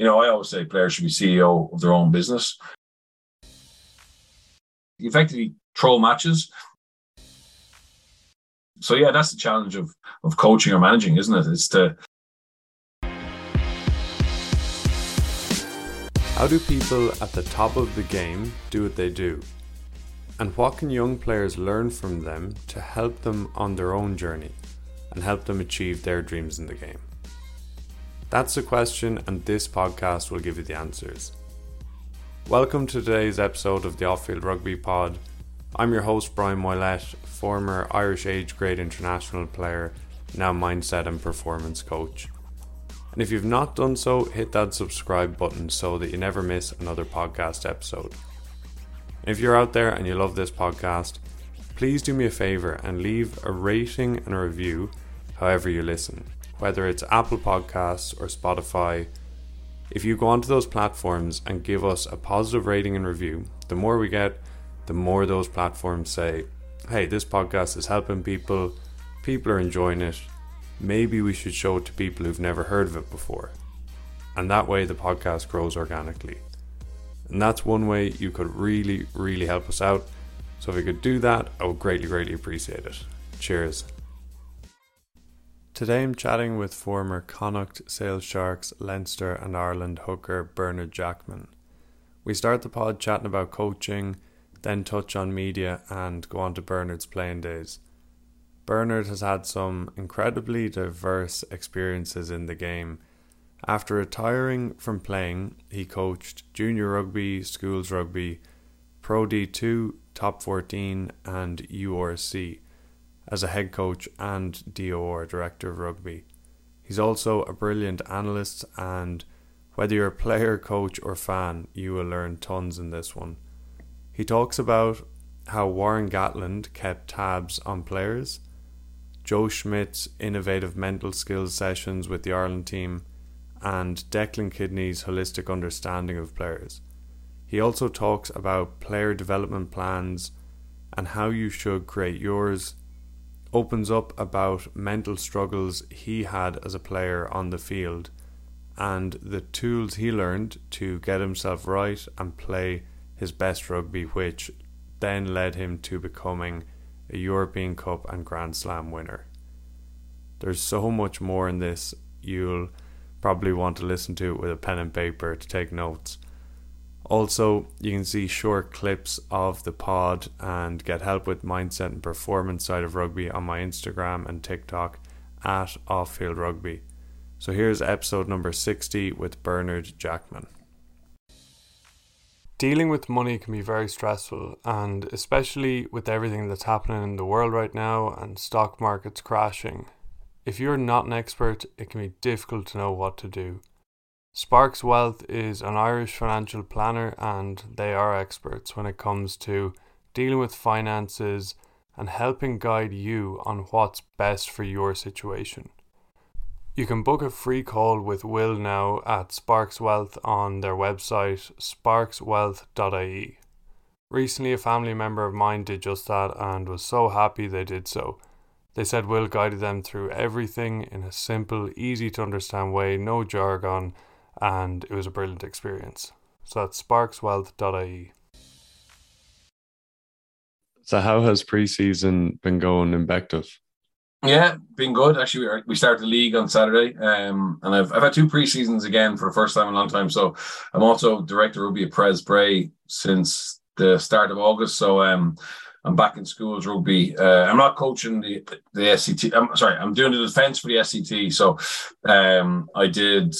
you know, I always say players should be CEO of their own business. You effectively troll matches. So yeah, that's the challenge of of coaching or managing, isn't it? It's to How do people at the top of the game do what they do? And what can young players learn from them to help them on their own journey and help them achieve their dreams in the game? That's the question, and this podcast will give you the answers. Welcome to today's episode of the Off Field Rugby Pod. I'm your host, Brian Moylett, former Irish age grade international player, now mindset and performance coach. And if you've not done so, hit that subscribe button so that you never miss another podcast episode. If you're out there and you love this podcast, please do me a favor and leave a rating and a review however you listen whether it's Apple Podcasts or Spotify, if you go onto those platforms and give us a positive rating and review, the more we get, the more those platforms say, hey, this podcast is helping people, people are enjoying it, maybe we should show it to people who've never heard of it before. And that way the podcast grows organically. And that's one way you could really, really help us out. So if you could do that, I would greatly, greatly appreciate it. Cheers. Today I'm chatting with former Connacht, Sale Sharks, Leinster and Ireland hooker Bernard Jackman. We start the pod chatting about coaching, then touch on media and go on to Bernard's playing days. Bernard has had some incredibly diverse experiences in the game. After retiring from playing, he coached junior rugby, schools rugby, Pro D2, Top 14, and URC as a head coach and DOR, Director of Rugby. He's also a brilliant analyst, and whether you're a player, coach, or fan, you will learn tons in this one. He talks about how Warren Gatland kept tabs on players, Joe Schmidt's innovative mental skills sessions with the Ireland team, and Declan Kidney's holistic understanding of players. He also talks about player development plans and how you should create yours opens up about mental struggles he had as a player on the field and the tools he learned to get himself right and play his best rugby, which then led him to becoming a European Cup and Grand Slam winner. There's so much more in this, you'll probably want to listen to it with a pen and paper to take notes. Also, you can see short clips of the pod and get help with mindset and performance side of rugby on my Instagram and TikTok at Off Field Rugby. So here's episode number 60 with Bernard Jackman. Dealing with money can be very stressful, and especially with everything that's happening in the world right now and stock markets crashing. If you're not an expert, it can be difficult to know what to do. Sparks Wealth is an Irish financial planner and they are experts when it comes to dealing with finances and helping guide you on what's best for your situation. You can book a free call with Will now at Sparks Wealth on their website sparkswealth.ie. Recently, a family member of mine did just that and was so happy they did so. They said Will guided them through everything in a simple, easy to understand way, no jargon and it was a brilliant experience. So that's sparkswealth.ie. So how has preseason been going in Bective? Yeah, been good. Actually, we, we started the league on Saturday, um, and I've I've had two preseasons again for the first time in a long time. So I'm also director of rugby at Pres Bray since the start of August. So um, I'm back in schools rugby. Uh, I'm not coaching the the SCT. I'm sorry, I'm doing the defence for the SCT. So um, I did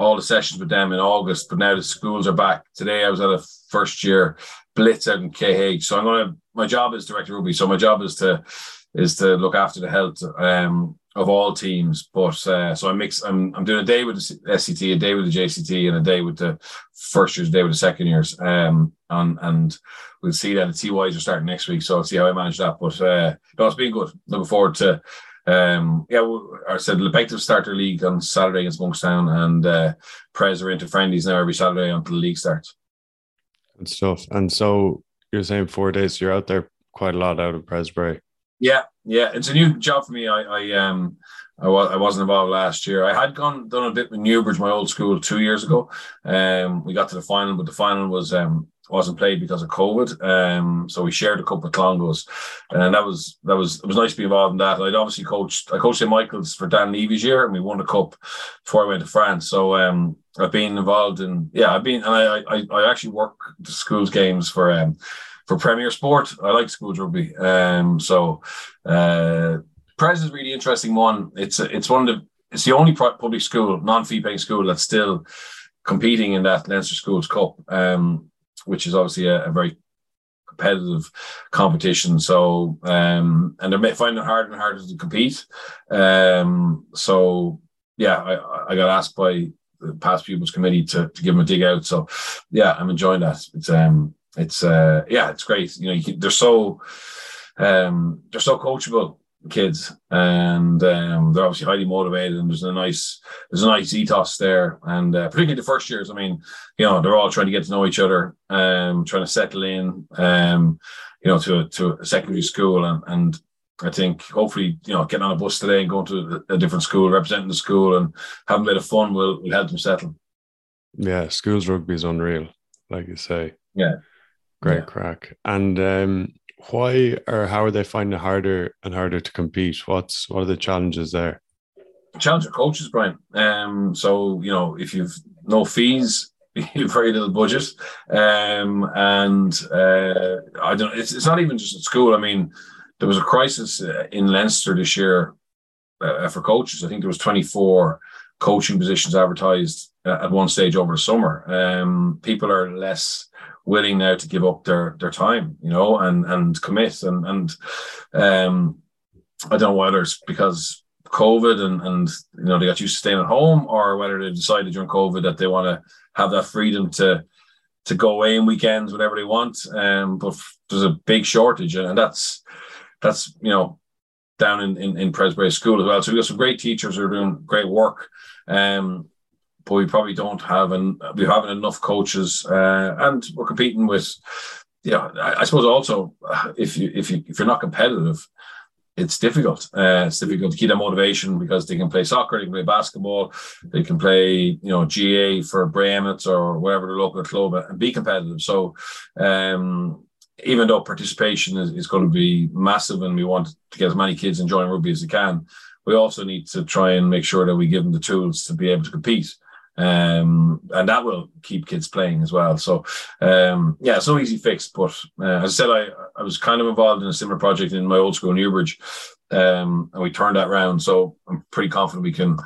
all the sessions with them in August, but now the schools are back. Today I was at a first year blitz out in KH. So I'm gonna my job is director rugby. So my job is to is to look after the health um, of all teams. But uh, so I mix I'm I'm doing a day with the SCT, a day with the JCT, and a day with the first years, a day with the second years. Um and and we'll see that the TYs are starting next week. So I'll see how I manage that. But uh no, it's been good. Looking forward to um, yeah, I said Lebective start their league on Saturday against Monkstown, and uh, Pres are into friendlies now every Saturday until the league starts. Good stuff. And so you're saying four days, you're out there quite a lot out of Pres Bray. Yeah, yeah, it's a new job for me. I, I um, I was I wasn't involved last year. I had gone done a bit with Newbridge, my old school, two years ago. Um, we got to the final, but the final was um wasn't played because of COVID. Um, so we shared a cup with Clongowes, and that was that was it was nice to be involved in that. I'd obviously coached I coached St Michael's for Dan Leavy's year, and we won the cup before I went to France. So um, I've been involved in yeah, I've been and I I, I actually work the schools games for um for Premier Sport. I like schools rugby. Um, so uh Pres is really interesting one. It's it's one of the it's the only public school, non-fee paying school that's still competing in that Leinster Schools Cup, um, which is obviously a, a very competitive competition. So um, and they're finding it harder and harder to compete. Um, so yeah, I, I got asked by the past pupils committee to, to give them a dig out. So yeah, I'm enjoying that. It's um it's uh yeah, it's great. You know, you can, they're so um they're so coachable kids, and um, they're obviously highly motivated. And there's a nice there's a nice ethos there, and uh, particularly the first years. I mean, you know, they're all trying to get to know each other, um, trying to settle in, um, you know, to a, to a secondary school, and and I think hopefully, you know, getting on a bus today and going to a different school, representing the school, and having a bit of fun will will help them settle. Yeah, schools rugby is unreal, like you say. Yeah, great yeah. crack. And um, why or how are they finding it harder and harder to compete? What's what are the challenges there? Challenge of coaches, Brian. Um, so you know, if you've no fees, you've very little budget, um, and uh, I don't. It's it's not even just at school. I mean, there was a crisis uh, in Leinster this year uh, for coaches. I think there was twenty four coaching positions advertised uh, at one stage over the summer. Um, people are less willing now to give up their their time, you know, and and commit and and um, I don't know whether it's because COVID and and you know they got used to staying at home or whether they decided during COVID that they want to have that freedom to to go away in weekends whatever they want. Um, but there's a big shortage and that's that's you know down in in, in Pres Bray School as well. So we got some great teachers who are doing great work. Um, but we probably don't have and we haven't enough coaches, uh, and we're competing with. Yeah, I, I, suppose also if you if you if you're not competitive, it's difficult. Uh, it's difficult to keep that motivation because they can play soccer, they can play basketball, they can play you know GAA for Bray Emmets or wherever the local club and be competitive. So. Um, even though participation is, is going to be massive and we want to get as many kids enjoying rugby as they can, we also need to try and make sure that we give them the tools to be able to compete um, and that will keep kids playing as well. So, um, yeah, it's no easy fix. But uh, as I said, I, I was kind of involved in a similar project in my old school, Newbridge, um, and we turned that around. So I'm pretty confident we can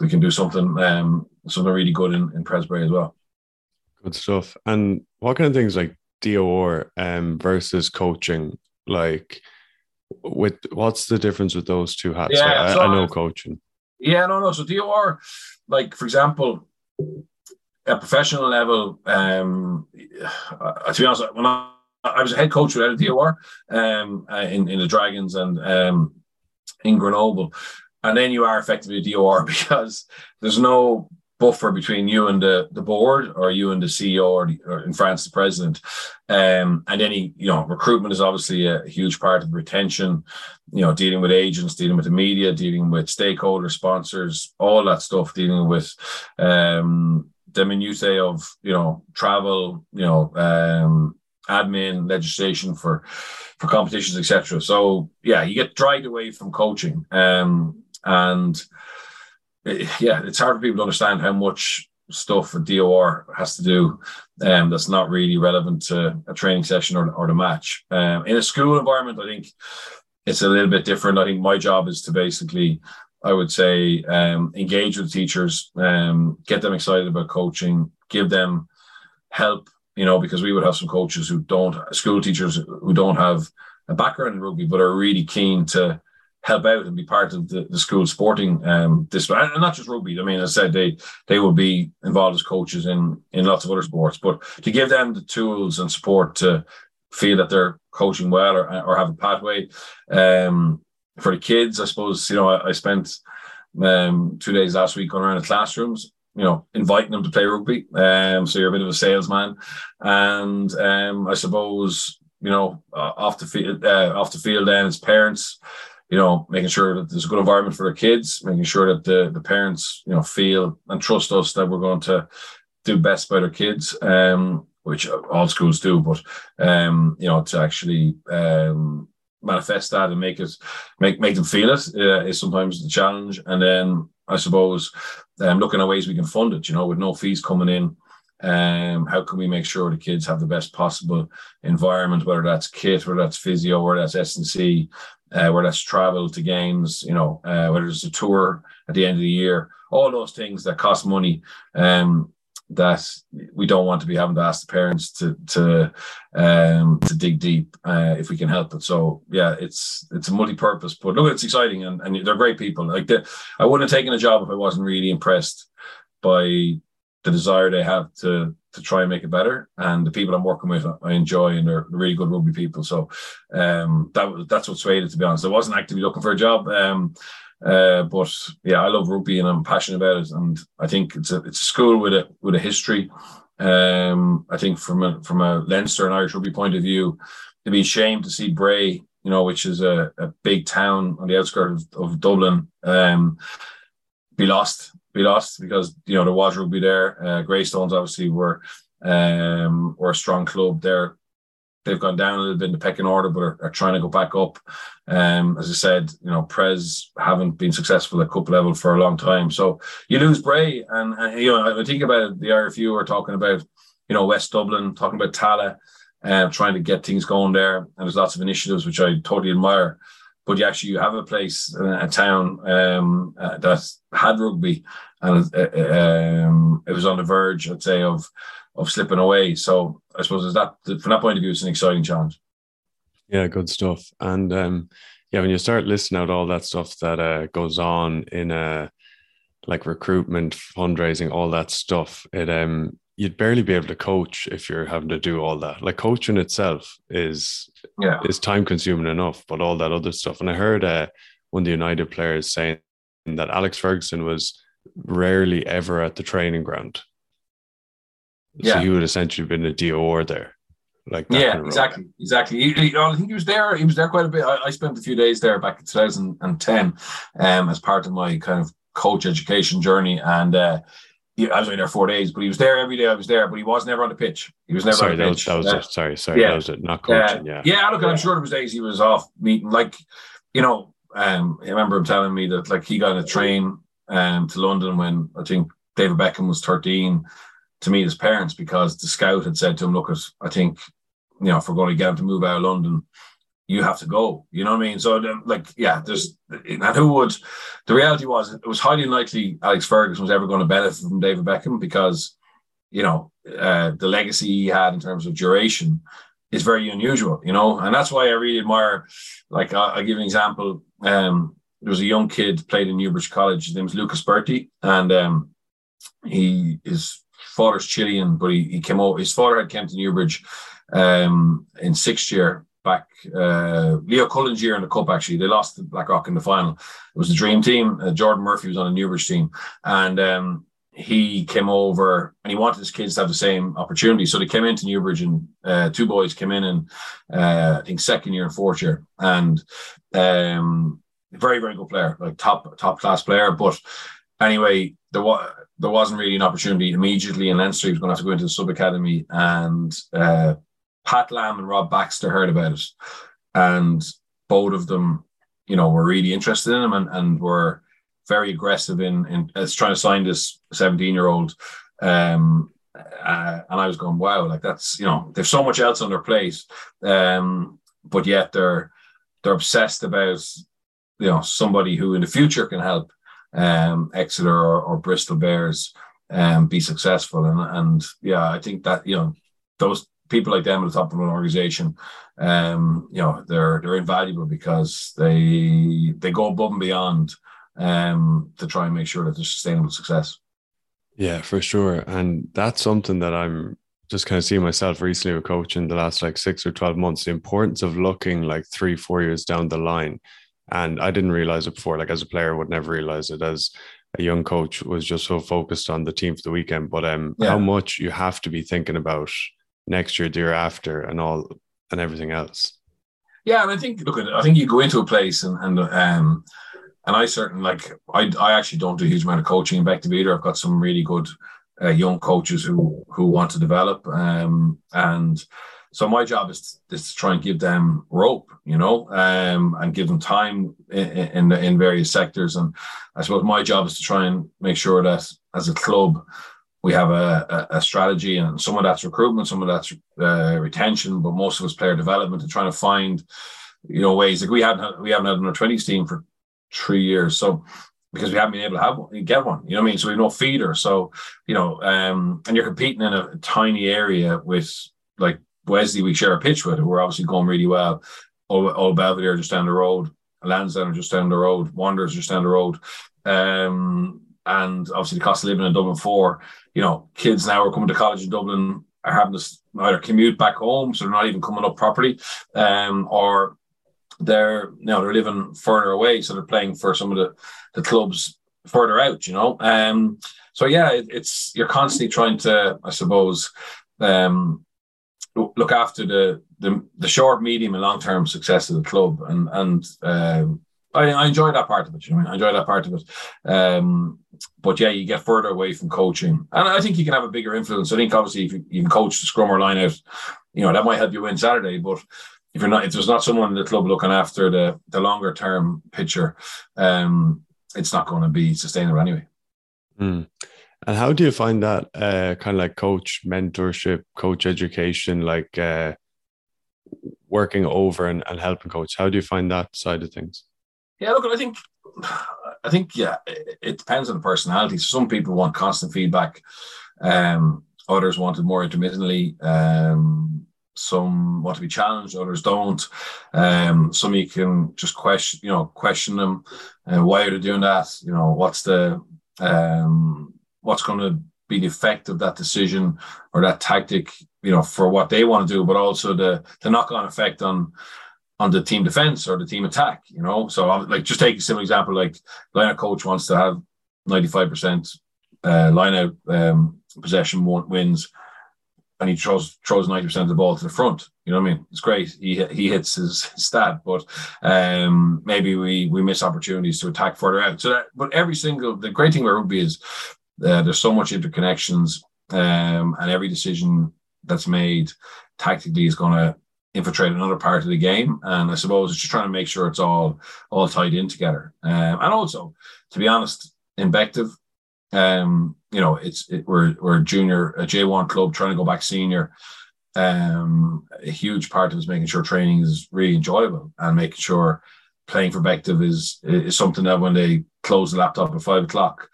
we can do something um, something really good in, in Pres Bray as well. Good stuff. And what kind of things like DOR um, versus coaching, like with what's the difference with those two hats? Yeah, I, so I know coaching. Yeah, no, no. So DOR, like for example, at professional level, um, uh, to be honest, when I, I was a head coach with DOR um, uh, in, in the Dragons and um, in Grenoble, and then you are effectively a DOR because there's no buffer between you and the, the board or you and the CEO or, the, or in France, the president. Um, and any, you know, recruitment is obviously a huge part of retention, you know, dealing with agents, dealing with the media, dealing with stakeholders, sponsors, all that stuff, dealing with um, the minutiae of, you know, travel, you know, um, admin, legislation for for competitions, etc. So yeah, you get dragged away from coaching. Um, and yeah, it's hard for people to understand how much stuff a DOR has to do um, that's not really relevant to a training session or, or the match. Um, in a school environment, I think it's a little bit different. I think my job is to basically, I would say, um, engage with teachers, um, get them excited about coaching, give them help, you know, because we would have some coaches who don't, school teachers who don't have a background in rugby, but are really keen to help out and be part of the, the school sporting um this and not just rugby. I mean, as I said, they they will be involved as coaches in in lots of other sports, but to give them the tools and support to feel that they're coaching well or, or have a pathway. Um, for the kids, I suppose, you know, I, I spent um, two days last week going around the classrooms, you know, inviting them to play rugby. Um, so you're a bit of a salesman. And um, I suppose you know, uh, off the field, uh, off the field, then it's parents, you know, making sure that there's a good environment for their kids, making sure that the the parents, you know, feel and trust us that we're going to do best by their kids, um, which all schools do, but um, you know, to actually um, manifest that and make it make make them feel it uh, is sometimes the challenge. And then I suppose um, looking at ways we can fund it, you know, with no fees coming in. Um, how can we make sure the kids have the best possible environment, whether that's kit, whether that's physio, whether that's S&C, uh, whether that's travel to games, you know, uh, whether it's a tour at the end of the year, all those things that cost money. Um, that we don't want to be having to ask the parents to to um to dig deep uh, if we can help it. So yeah, it's it's a multi-purpose, but look, it's exciting and, and they're great people. Like the, I wouldn't have taken a job if I wasn't really impressed by the desire they have to to try and make it better. And the people I'm working with, I enjoy, and they're really good rugby people. So um, that that's what swayed it. To be honest, I wasn't actively looking for a job. Um, uh, but yeah, I love rugby and I'm passionate about it. And I think it's a it's a school with a with a history. Um, I think from a from a Leinster and Irish rugby point of view, it'd be a shame to see Bray, you know, which is a, a big town on the outskirts of, of Dublin, um, be lost, be lost because you know there was rugby there. Uh, Greystones obviously were um, were a strong club there they've gone down a little bit in the pecking order, but are, are trying to go back up. Um, as I said, you know, Pres haven't been successful at cup level for a long time. So you lose Bray, and, and you know, I think about the RFU are talking about, you know, West Dublin, talking about Tallaght, uh, trying to get things going there, and there's lots of initiatives which I totally admire. But you actually you have a place, a town um, uh, that had rugby, and uh, um, it was on the verge, I'd say, of of slipping away. So I suppose is that from that point of view, it's an exciting challenge. Yeah, good stuff. And um, yeah, when you start listing out all that stuff that uh, goes on in a like recruitment, fundraising, all that stuff, it um you'd barely be able to coach if you're having to do all that. Like coaching itself is yeah is time consuming enough, but all that other stuff. And I heard uh, one of the United players saying that Alex Ferguson was rarely ever at the training ground yeah. So he would essentially been a DOR there. Like yeah, exactly, exactly. He, he, I think he was there. He was there quite a bit. I, I spent a few days there back in 2010, um, as part of my kind of coach education journey, and uh, he, I was only there four days, but he was there every day. I was there, but he was never on the pitch. He was never sorry, on the that pitch. Was, that was, uh, sorry, sorry, yeah. that was it. Not coaching. Uh, yeah, yeah. Look, I'm sure there was days he was off meeting. Like, you know, um, I remember him telling me that like he got on a train um to London when I think David Beckham was 13 to meet his parents because the scout had said to him, "Look, I think you know if we're going to get him to move out of London, you have to go." You know what I mean? So, like, yeah, there's and who would? The reality was it was highly unlikely Alex Ferguson was ever going to benefit from David Beckham because you know uh, the legacy he had in terms of duration is very unusual. You know, and that's why I really admire. Like, I, will give an example. Um, there was a young kid played in Newbridge College. His name was Lucas Bertie, and um, he is father's Chilean, but he, he came over. His father had come to Newbridge um, in sixth year back. Uh, Leo Cullen's year in the cup. Actually, they lost to Blackrock in the final. It was the dream team. Uh, Jordan Murphy was on a Newbridge team, and um, he came over and he wanted his kids to have the same opportunity. So they came into Newbridge, and uh, two boys came in, and uh, I think second year and fourth year, and um, very very good player, like top top class player. But anyway, there was there wasn't really an opportunity immediately in Leinster. Was going to have to go into the sub academy, and uh, Pat Lam and Rob Baxter heard about it, and both of them, you know, were really interested in him and, and were very aggressive in in as trying to sign this seventeen year old. Um, uh, and I was going, wow, like that's you know, there's so much else on their plate, um, but yet they're they're obsessed about you know somebody who in the future can help um, Exeter or, or, Bristol Bears um, be successful. And, and yeah, I think that, you know, those people like them at the top of an organization, um, you know, they're, they're invaluable because they, they go above and beyond um, to try and make sure that there's sustainable success. Yeah, for sure. And that's something that I'm just kind of seeing myself recently with coaching the last like six or 12 months, the importance of looking like three, four years down the line and I didn't realize it before. Like as a player, I would never realize it. As a young coach, was just so focused on the team for the weekend. But um, yeah. how much you have to be thinking about next year, the year after, and all and everything else. Yeah, and I think look, I think you go into a place and and um, and I certainly like I I actually don't do a huge amount of coaching in Bective either. I've got some really good uh, young coaches who who want to develop, um, and so my job is, is to try and give them rope, you know, um, and give them time in, in in various sectors. And I suppose my job is to try and make sure that as a club we have a, a, strategy, and some of that's recruitment, some of that's uh, retention, but most of it's player development and trying to find, you know, ways like we haven't we haven't had an under twenties team for three years, so because we haven't been able to have one, get one. You know what I mean? So we have no feeder. So, you know, um, and you're competing in a tiny area with like Wesley, we share a pitch with, who are obviously going really well. Old, Old Belvedere just down the road, Lansdowne just down the road, Wanderers just down the road. Um, and obviously the cost of living in Dublin four, you know, kids now are coming to college in Dublin are having to either commute back home, so they're not even coming up properly, um, or they're you know they're living further away, so they're playing for some of the, the clubs further out, you know. Um, so yeah, it, it's you're constantly trying to, I suppose, um, look after the the, the short, medium, and long term success of the club, and and um, I, I enjoy that part of it. You know, I enjoy that part of it. Um, but yeah, you get further away from coaching, and I think you can have a bigger influence. I think obviously if you, you can coach the scrum or line out, you know that might help you win Saturday. But if you're not, if there's not someone in the club looking after the the longer term picture, um, it's not going to be sustainable anyway. Mm. And how do you find that uh, kind of like coach mentorship, coach education, like uh, working over and, and helping coach? How do you find that side of things? Yeah, look, I think, I think, yeah, it, it depends on the personality. Some people want constant feedback. Um, others want it more intermittently. Um, some want to be challenged, others don't. Um, some you can just question, you know, question them. Uh, why are they doing that? You know, what's the um, what's going to be the effect of that decision or that tactic, you know, for what they want to do, but also the the knock on effect on on the team defense or the team attack. You know, so like just take a simple example, like line coach wants to have ninety five percent uh, line out um, possession wins, and he throws throws ninety percent of the ball to the front. You know what I mean? It's great. He he hits his stat, but um, maybe we we miss opportunities to attack further out. So that, but every single the great thing about rugby is uh, there's so much interconnections, um, and every decision that's made tactically is going to infiltrate another part of the game. And I suppose it's just trying to make sure it's all all tied in together. Um, and also, to be honest, in Bective. Um, you know, it's it, we're we're junior a J one club trying to go back senior. Um, a huge part of is making sure training is really enjoyable and making sure playing for Bective is is something that when they close the laptop at five o'clock,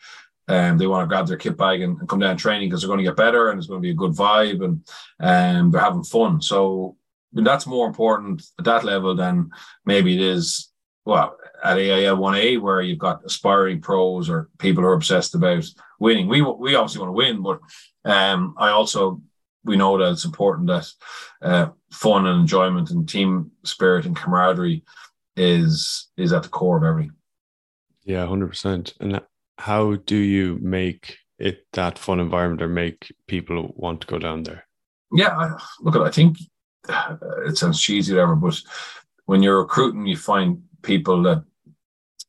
um, they want to grab their kit bag and, and come down training because they're going to get better and it's going to be a good vibe and um, they're having fun. So I mean, that's more important at that level than maybe it is well at AIL 1A where you've got aspiring pros or people who are obsessed about winning. We we obviously want to win, but um, I also we know that it's important that uh, fun and enjoyment and team spirit and camaraderie is is at the core of everything. Yeah, hundred percent. And how do you make it that fun environment or make people want to go down there? Yeah, I, look, I think it sounds cheesy, whatever, but when you're recruiting, you find people that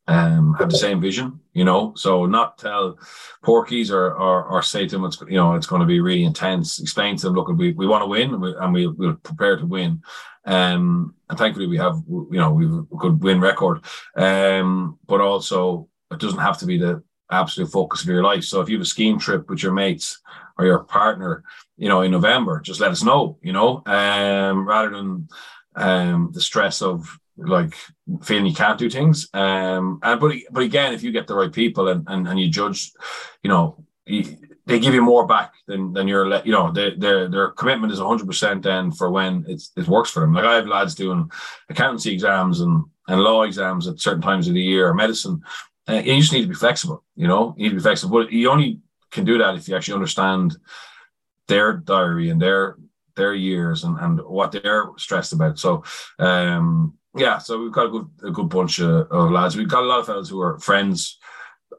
um, have the same vision, you know. So not tell porkies or, or or say to them it's you know it's going to be really intense. Explain to them, look, we, we want to win and, we, and we we're prepared to win. Um, and thankfully we have you know we've a good win record. Um, but also it doesn't have to be the absolute focus of your life. So if you have a skiing trip with your mates or your partner, you know, in November, just let us know, you know, um, rather than um, the stress of like feeling you can't do things. Um, and but but again, if you get the right people and and, and you judge, you know, they give you more back than than your you know their their their commitment is 100 percent then for when it's it works for them. Like I have lads doing accountancy exams and and law exams at certain times of the year, or medicine, you just need to be flexible. You know, you need to be flexible. But you only can do that if you actually understand their diary and their their years and, and what they're stressed about. So um, yeah, so we've got a good a good bunch of, of lads. We've got a lot of fellas who are friends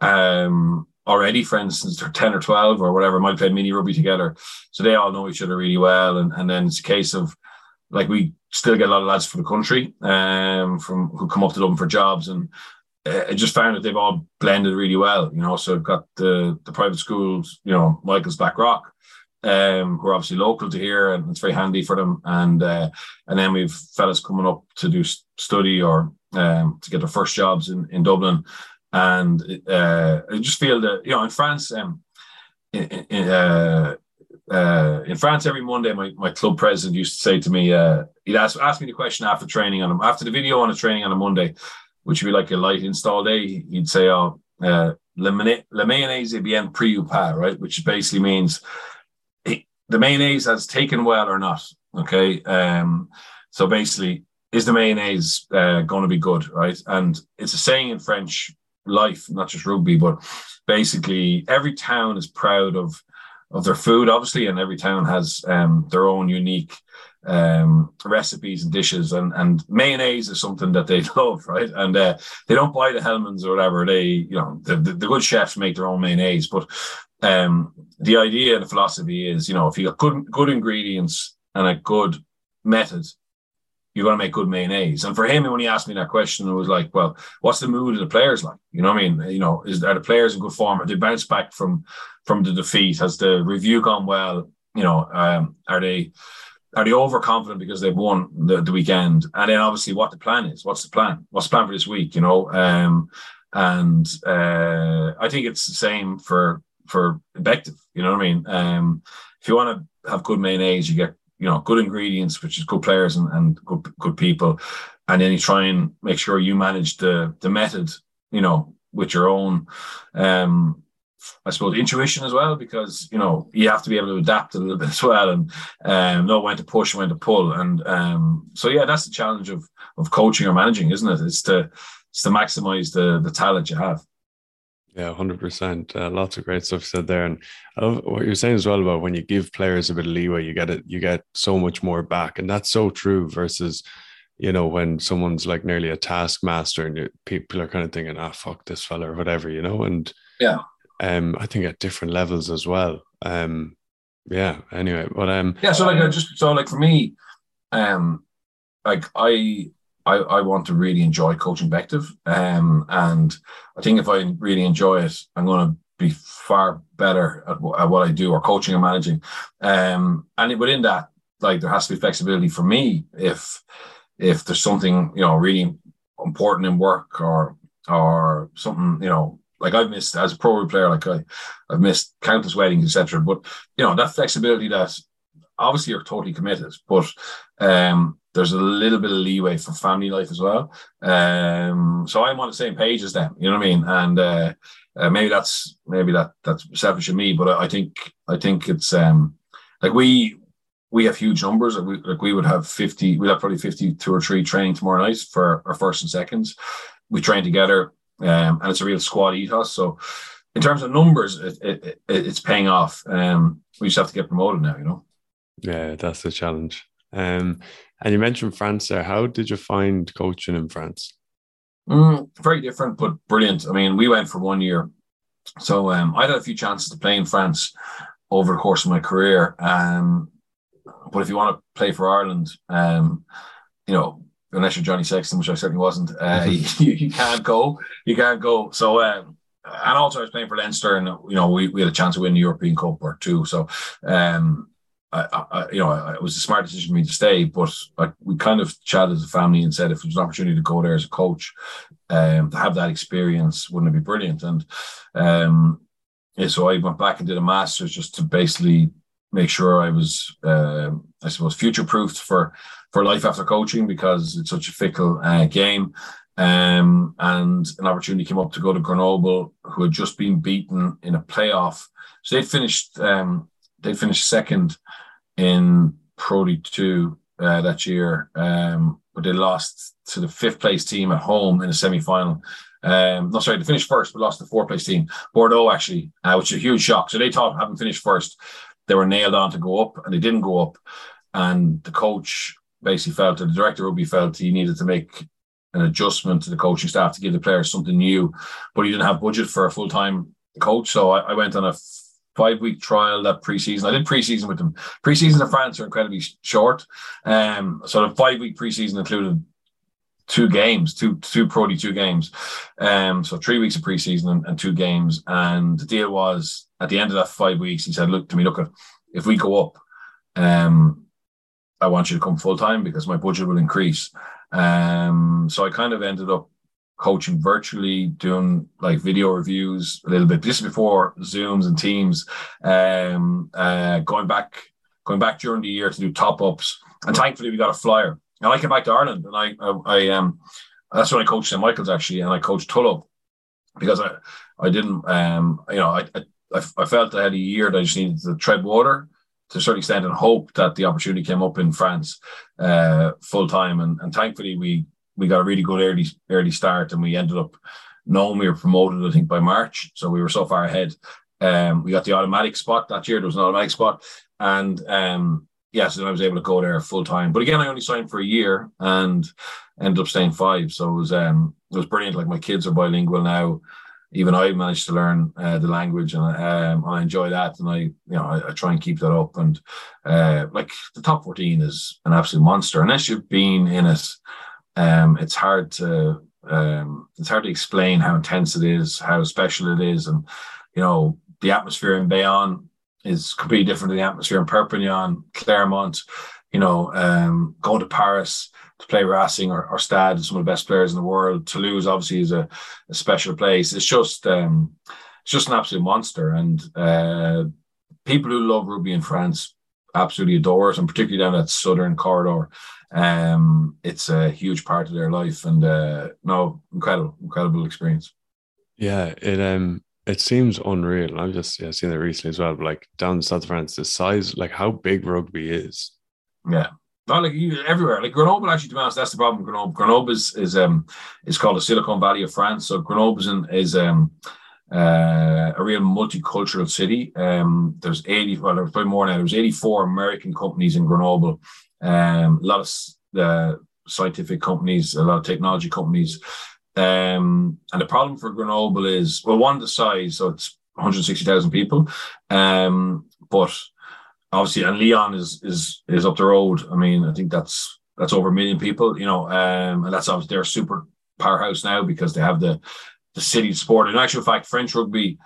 um, already, friends since they're 10 or 12 or whatever, might play mini rugby together. So they all know each other really well. And, and then it's a case of like we still get a lot of lads for the country um, from who come up to Dublin for jobs, and I just found that they've all blended really well. You know, so I've got the the private schools, you know, Michael's Blackrock, um, who are obviously local to here, and it's very handy for them. And uh, and then we've fellas coming up to do study or um, to get their first jobs in in Dublin, and uh, I just feel that you know in France, um, in, in, uh, uh, in France every Monday, my, my club president used to say to me, uh, he'd ask, ask me the question after training on him, after the video on a training on a Monday, which would be like a light install day. He'd say, "Oh, uh, le, mayonnaise est bien pris ou pas," right? Which basically means the mayonnaise has taken well or not. Okay, um, so basically, is the mayonnaise uh, going to be good, right? And it's a saying in French life, not just rugby, but basically every town is proud of of their food, obviously, and every town has um, their own unique um, recipes and dishes. And, and mayonnaise is something that they love, right? And uh, they don't buy the Hellmann's or whatever. They, you know, the, the, the good chefs make their own mayonnaise. But um, the idea and the philosophy is, you know, if you got good good ingredients and a good method, you're going to make good mayonnaise. And for him, when he asked me that question, it was like, well, what's the mood of the players like? You know what I mean? You know, is are the players in good form? Have they bounced back from from the defeat? Has the review gone well? You know, um, are they are they overconfident because they've won the, the weekend? And then obviously what the plan is. What's the plan? What's the plan for this week? You know, um, and uh, I think it's the same for for in Bective. You know what I mean? Um, if you want to have good mayonnaise, you get you know good ingredients, which is good players and, and good good people, and then you try and make sure you manage the the method, you know, with your own, um, I suppose intuition as well, because you know you have to be able to adapt a little bit as well and um, know when to push and when to pull, and um, so yeah, that's the challenge of of coaching or managing, isn't it? It's to it's to maximize the the talent you have. Yeah, hundred uh, percent. Lots of great stuff said there, and I love what you're saying as well about when you give players a bit of leeway, you get it, you get so much more back, and that's so true. Versus, you know, when someone's like nearly a taskmaster, and people are kind of thinking, "Ah, fuck this fella" or whatever, you know. And yeah, um, I think at different levels as well. Um, yeah. Anyway, but um, yeah. So like, I just so like for me, um, like I I, I want to really enjoy coaching in Bective. Um, and I think if I really enjoy it, I'm going to be far better at, at what I do or coaching or managing. Um, and within that, like there has to be flexibility for me if if there's something you know really important in work or or something you know like I've missed as a pro player like I I've missed countless weddings etc. But you know that flexibility that obviously you're totally committed, but um, there's a little bit of leeway for family life as well. Um, so I'm on the same page as them, you know what I mean? And uh, uh, maybe that's maybe that that's selfish of me, but I, I think I think it's um, like we we have huge numbers. Like we, like we would have 50, we'd have probably 52 or three training tomorrow night for our first and seconds. We train together um, and it's a real squad ethos. So in terms of numbers, it, it, it, it's paying off. Um, we just have to get promoted now, you know? Yeah, that's the challenge. Um, and you mentioned France there. How did you find coaching in France? Mm, very different, but brilliant. I mean, we went for one year. So um, I had a few chances to play in France over the course of my career. Um, but if you want to play for Ireland, um, you know, unless you're Johnny Sexton, which I certainly wasn't, uh, you, you, can't go. You can't go. So, um, and also I was playing for Leinster, and you know, we, we had a chance to win the European Cup or two. So, um, I, I, you know, it was a smart decision for me to stay, but we kind of chatted as a family and said if there's an opportunity to go there as a coach, um, to have that experience, wouldn't it be brilliant? And um, yeah, so I went back and did a master's just to basically make sure I was, uh, I suppose, future proofed for for life after coaching because it's such a fickle uh, game. Um, and an opportunity came up to go to Grenoble, who had just been beaten in a playoff. So they'd finished um, they finished second in Pro League Two uh, that year, um, but they lost to the fifth place team at home in the semi final. Um, no, sorry, they finished first, but lost to the fourth place team, Bordeaux, actually, uh, which is a huge shock. So they thought, having finished first, they were nailed on to go up, and they didn't go up. And the coach basically felt, the director rugby felt, he needed to make an adjustment to the coaching staff to give the players something new, but he didn't have budget for a full time coach. So I, I went on a five week trial that preseason. I did preseason with them. Preseason in France are incredibly short. Um, so the five week preseason included two games, two two Pro two games. Um, so three weeks of preseason and, and two games. And the deal was at the end of that five weeks, he said, "Look to me, look at if we go up, um, I want you to come full time because my budget will increase." Um, so I kind of ended up coaching virtually, doing like video reviews a little bit. This is before Zooms and Teams. Um, uh, going back, going back during the year to do top ups, and thankfully we got a flyer. And I came back to Ireland, and I, I, I um, that's when I coached St Michael's actually, and I coached Tullow because I, I didn't, um, you know, I, I, I felt I had a year that I just needed to tread water to a certain extent and hope that the opportunity came up in France uh, full time. And, and thankfully, we we got a really good early early start, and we ended up knowing we were promoted. I think by March, so we were so far ahead. Um, we got the automatic spot that year. There was an automatic spot, and um, yeah, so then I was able to go there full time. But again, I only signed for a year and ended up staying five. So it was um, it was brilliant. Like my kids are bilingual now. Even I managed to learn uh, the language, and um, I enjoy that. And I, you know, I, I try and keep that up. And uh, like the top fourteen is an absolute monster. Unless you've been in it um, it's hard to um, it's hard to explain how intense it is, how special it is, and you know the atmosphere in Bayonne is completely different to the atmosphere in Perpignan, Clermont. You know, um, going to Paris to play Racing or, or Stade, some of the best players in the world. Toulouse obviously is a, a special place. It's just um, it's just an absolute monster, and uh, people who love rugby in France absolutely adore it, and particularly down that southern corridor um, it's a huge part of their life, and uh, no, incredible, incredible experience. Yeah, it um, it seems unreal. I've just yeah, seen it recently as well. But like down in South France, the size, like how big rugby is. Yeah, not like you everywhere. Like Grenoble, actually, to be honest, that's the problem. Grenoble, Grenoble is is um is called the Silicon Valley of France. So Grenoble is, in, is um uh, a real multicultural city. Um, there's 80, well, there's probably more now. There's 84 American companies in Grenoble um, a lot of uh, scientific companies, a lot of technology companies. Um, and the problem for Grenoble is, well, one, the size, so it's 160,000 people. Um, but obviously, and Lyon is is is up the road. I mean, I think that's that's over a million people, you know, um, and that's obviously their super powerhouse now because they have the the city support. In actual fact, French rugby,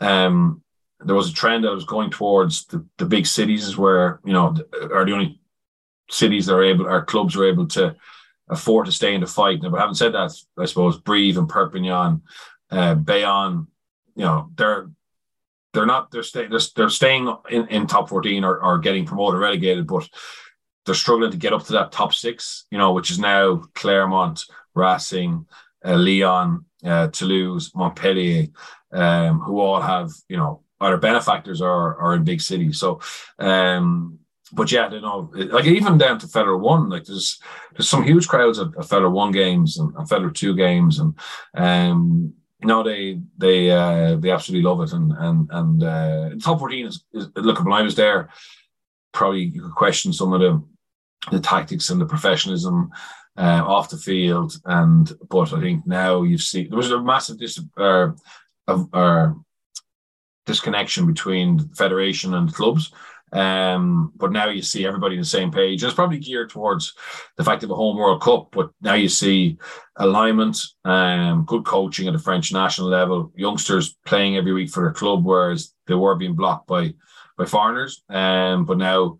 um, there was a trend that was going towards the, the big cities where you know are the only cities that are able, our clubs are able to afford to stay in the fight. Now, but having said that, I suppose Brive and Perpignan, uh, Bayonne, you know, they're they're not they're staying they're, they're staying in, in top 14 or, or getting promoted relegated but they're struggling to get up to that top six you know which is now Clermont Racing uh, Lyon uh, Toulouse Montpellier um, who all have you know either benefactors or, or in big cities so um, but yeah, you know, like even down to Fédérale One, like there's there's some huge crowds at, at Fédérale One games and, and Fédérale Two games, and um, you know they they uh, they absolutely love it, and and and uh, top fourteen is, is look when I was there, probably you could question some of the the tactics and the professionalism uh, off the field, and but I think now you've seen there was a massive dis uh, uh, disconnection between the federation and the clubs. Um, but now you see everybody on the same page. It's probably geared towards the fact of a home World Cup, but now you see alignment, um, good coaching at the French national level, youngsters playing every week for their club, whereas they were being blocked by by foreigners. Um, but now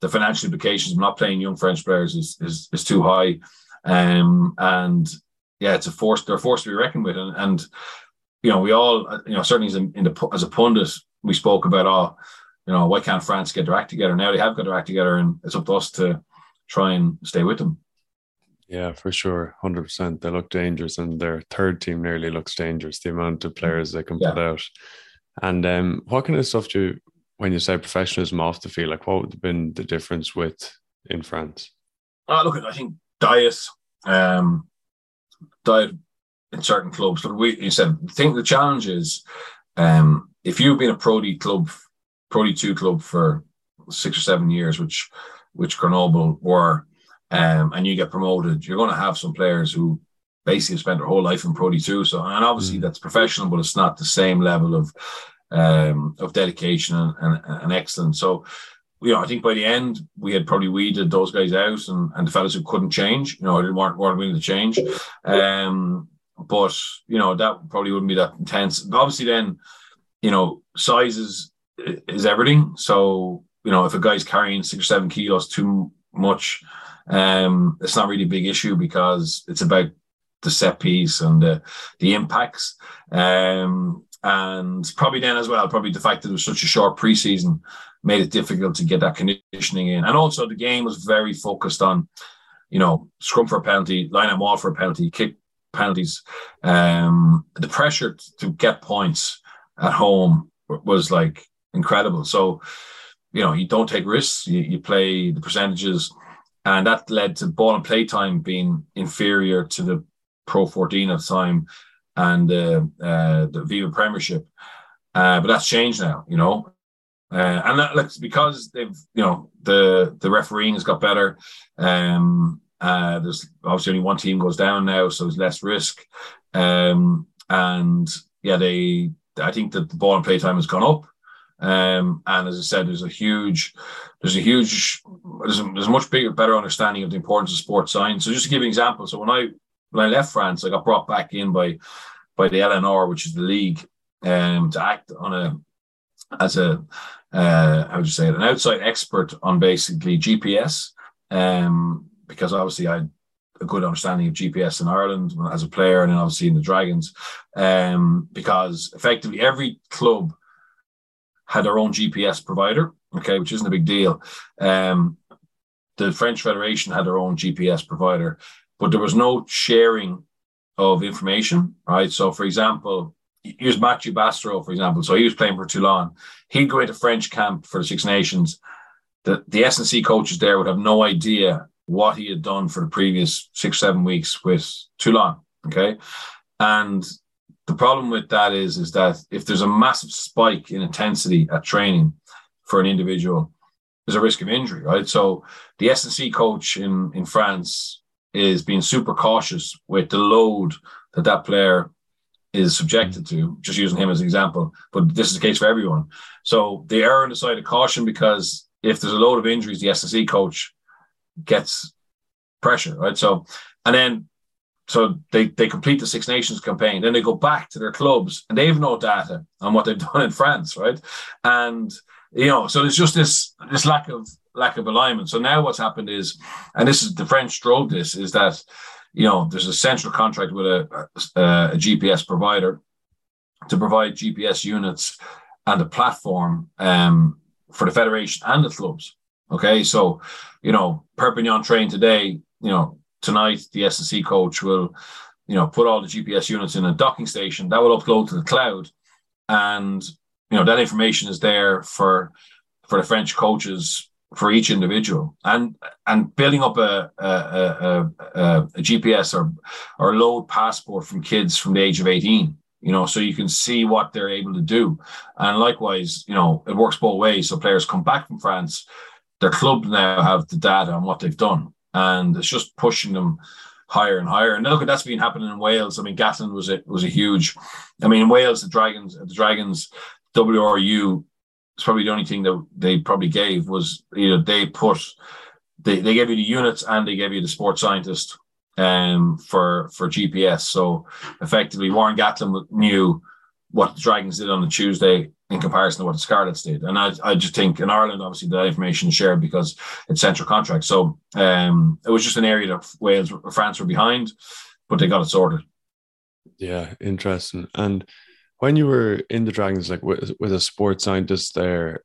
the financial implications of not playing young French players is is, is too high. Um, and yeah, it's a force. They're a force to be reckoned with, and, and you know we all, you know, certainly as a, the as a pundit, we spoke about oh you know, why can't France get their act together? Now they have got their act together, and it's up to us to try and stay with them. Yeah, for sure, hundred percent. They look dangerous, and their third team nearly looks dangerous. The amount of players they can yeah. put out, and um, what kind of stuff do you, when you say professionalism off the field? Like, what would have been the difference with in France? Uh, look, I think diet, um, diet in certain clubs. But we you said I think the challenge is um, if you've been a pro D club Pro D Two club for six or seven years, which which Grenoble were, um, and you get promoted, you're going to have some players who basically spent their whole life in Pro D Two. So, and obviously mm. that's professional, but it's not the same level of um, of dedication and, and, and excellence. So, you know, I think by the end we had probably weeded those guys out and, and the fellas who couldn't change, you know, weren't weren't willing to change. Um, but you know that probably wouldn't be that intense. But obviously, then you know, size is everything. So you know, if a guy's carrying six or seven kilos too much, um, it's not really a big issue because it's about the set piece and the the impacts. Um, and probably then as well, probably the fact that it was such a short preseason made it difficult to get that conditioning in. And also the game was very focused on, you know, scrum for a penalty, line and wall for a penalty, kick penalties. Um, the pressure to get points at home was like incredible. So, you know, you don't take risks, you, you play the percentages, and that led to ball and play time being inferior to the Pro 14 at the time and uh, uh, the Aviva Premiership. Uh, but that's changed now, you know. Uh, and that looks because they've, you know, the the refereeing has got better. Um, uh, there's obviously only one team goes down now, so there's less risk. Um, and yeah, they, I think that the ball and play time has gone up. Um, and as I said, there's a huge, there's a huge, there's a, there's a much bigger, better understanding of the importance of sports science. So just to give you an example, so when I when I left France, I got brought back in by by the LNR, which is the league, um, to act on a as a uh, how would you say it, an outside expert on basically GPS, um, because obviously I had a good understanding of GPS in Ireland as a player, and then obviously in the Dragons, um, because effectively every club had their own GPS provider, okay, which isn't a big deal. Um, the French Federation had their own GPS provider, but there was no sharing of information, right? So, for example, here's Mathieu Bastareaud, for example. So he was playing for Toulon. He'd go into French camp for the Six Nations. The, the S&C coaches there would have no idea what he had done for the previous six, seven weeks with Toulon, okay? And the problem with that is, is that if there's a massive spike in intensity at training for an individual, there's a risk of injury, right? So the S&C coach in, in France is being super cautious with the load that that player is subjected to, just using him as an example. But this is the case for everyone. So they err on the side of caution because if there's a load of injuries, the S&C coach gets pressure, right? So, and then, so they, they complete the Six Nations campaign, then they go back to their clubs and they have no data on what they've done in France, right? And, you know, so there's just this, this lack of lack of alignment. So now what's happened is, and this is the French drove this, is that you know there's a central contract with a, a, a GPS provider to provide GPS units and a platform um, for the federation and the clubs. Okay, so you know Perpignan train today. You know tonight the S&C coach will you know put all the GPS units in a docking station that will upload to the cloud, and you know that information is there for for the French coaches for each individual. And and building up a a, a, a, a GPS or or load passport from kids from the age of 18 you know so you can see what they're able to do. And likewise you know it works both ways. So players come back from France their club now have the data on what they've done and it's just pushing them higher and higher and look at that's been happening in Wales I mean Gatland was a was a huge I mean in Wales the Dragons the Dragons WRU it's probably the only thing that they probably gave was you know they put they, they gave you the units and they gave you the sports scientist um for for GPS. So effectively Warren Gatland knew what the Dragons did on the Tuesday in comparison to what the Scarlets did. And I, I just think in Ireland, obviously, that information is shared because it's central contract. So um, it was just an area that Wales, or France were behind, but they got it sorted. Yeah, interesting. And when you were in the Dragons, like with, with a sports scientist there,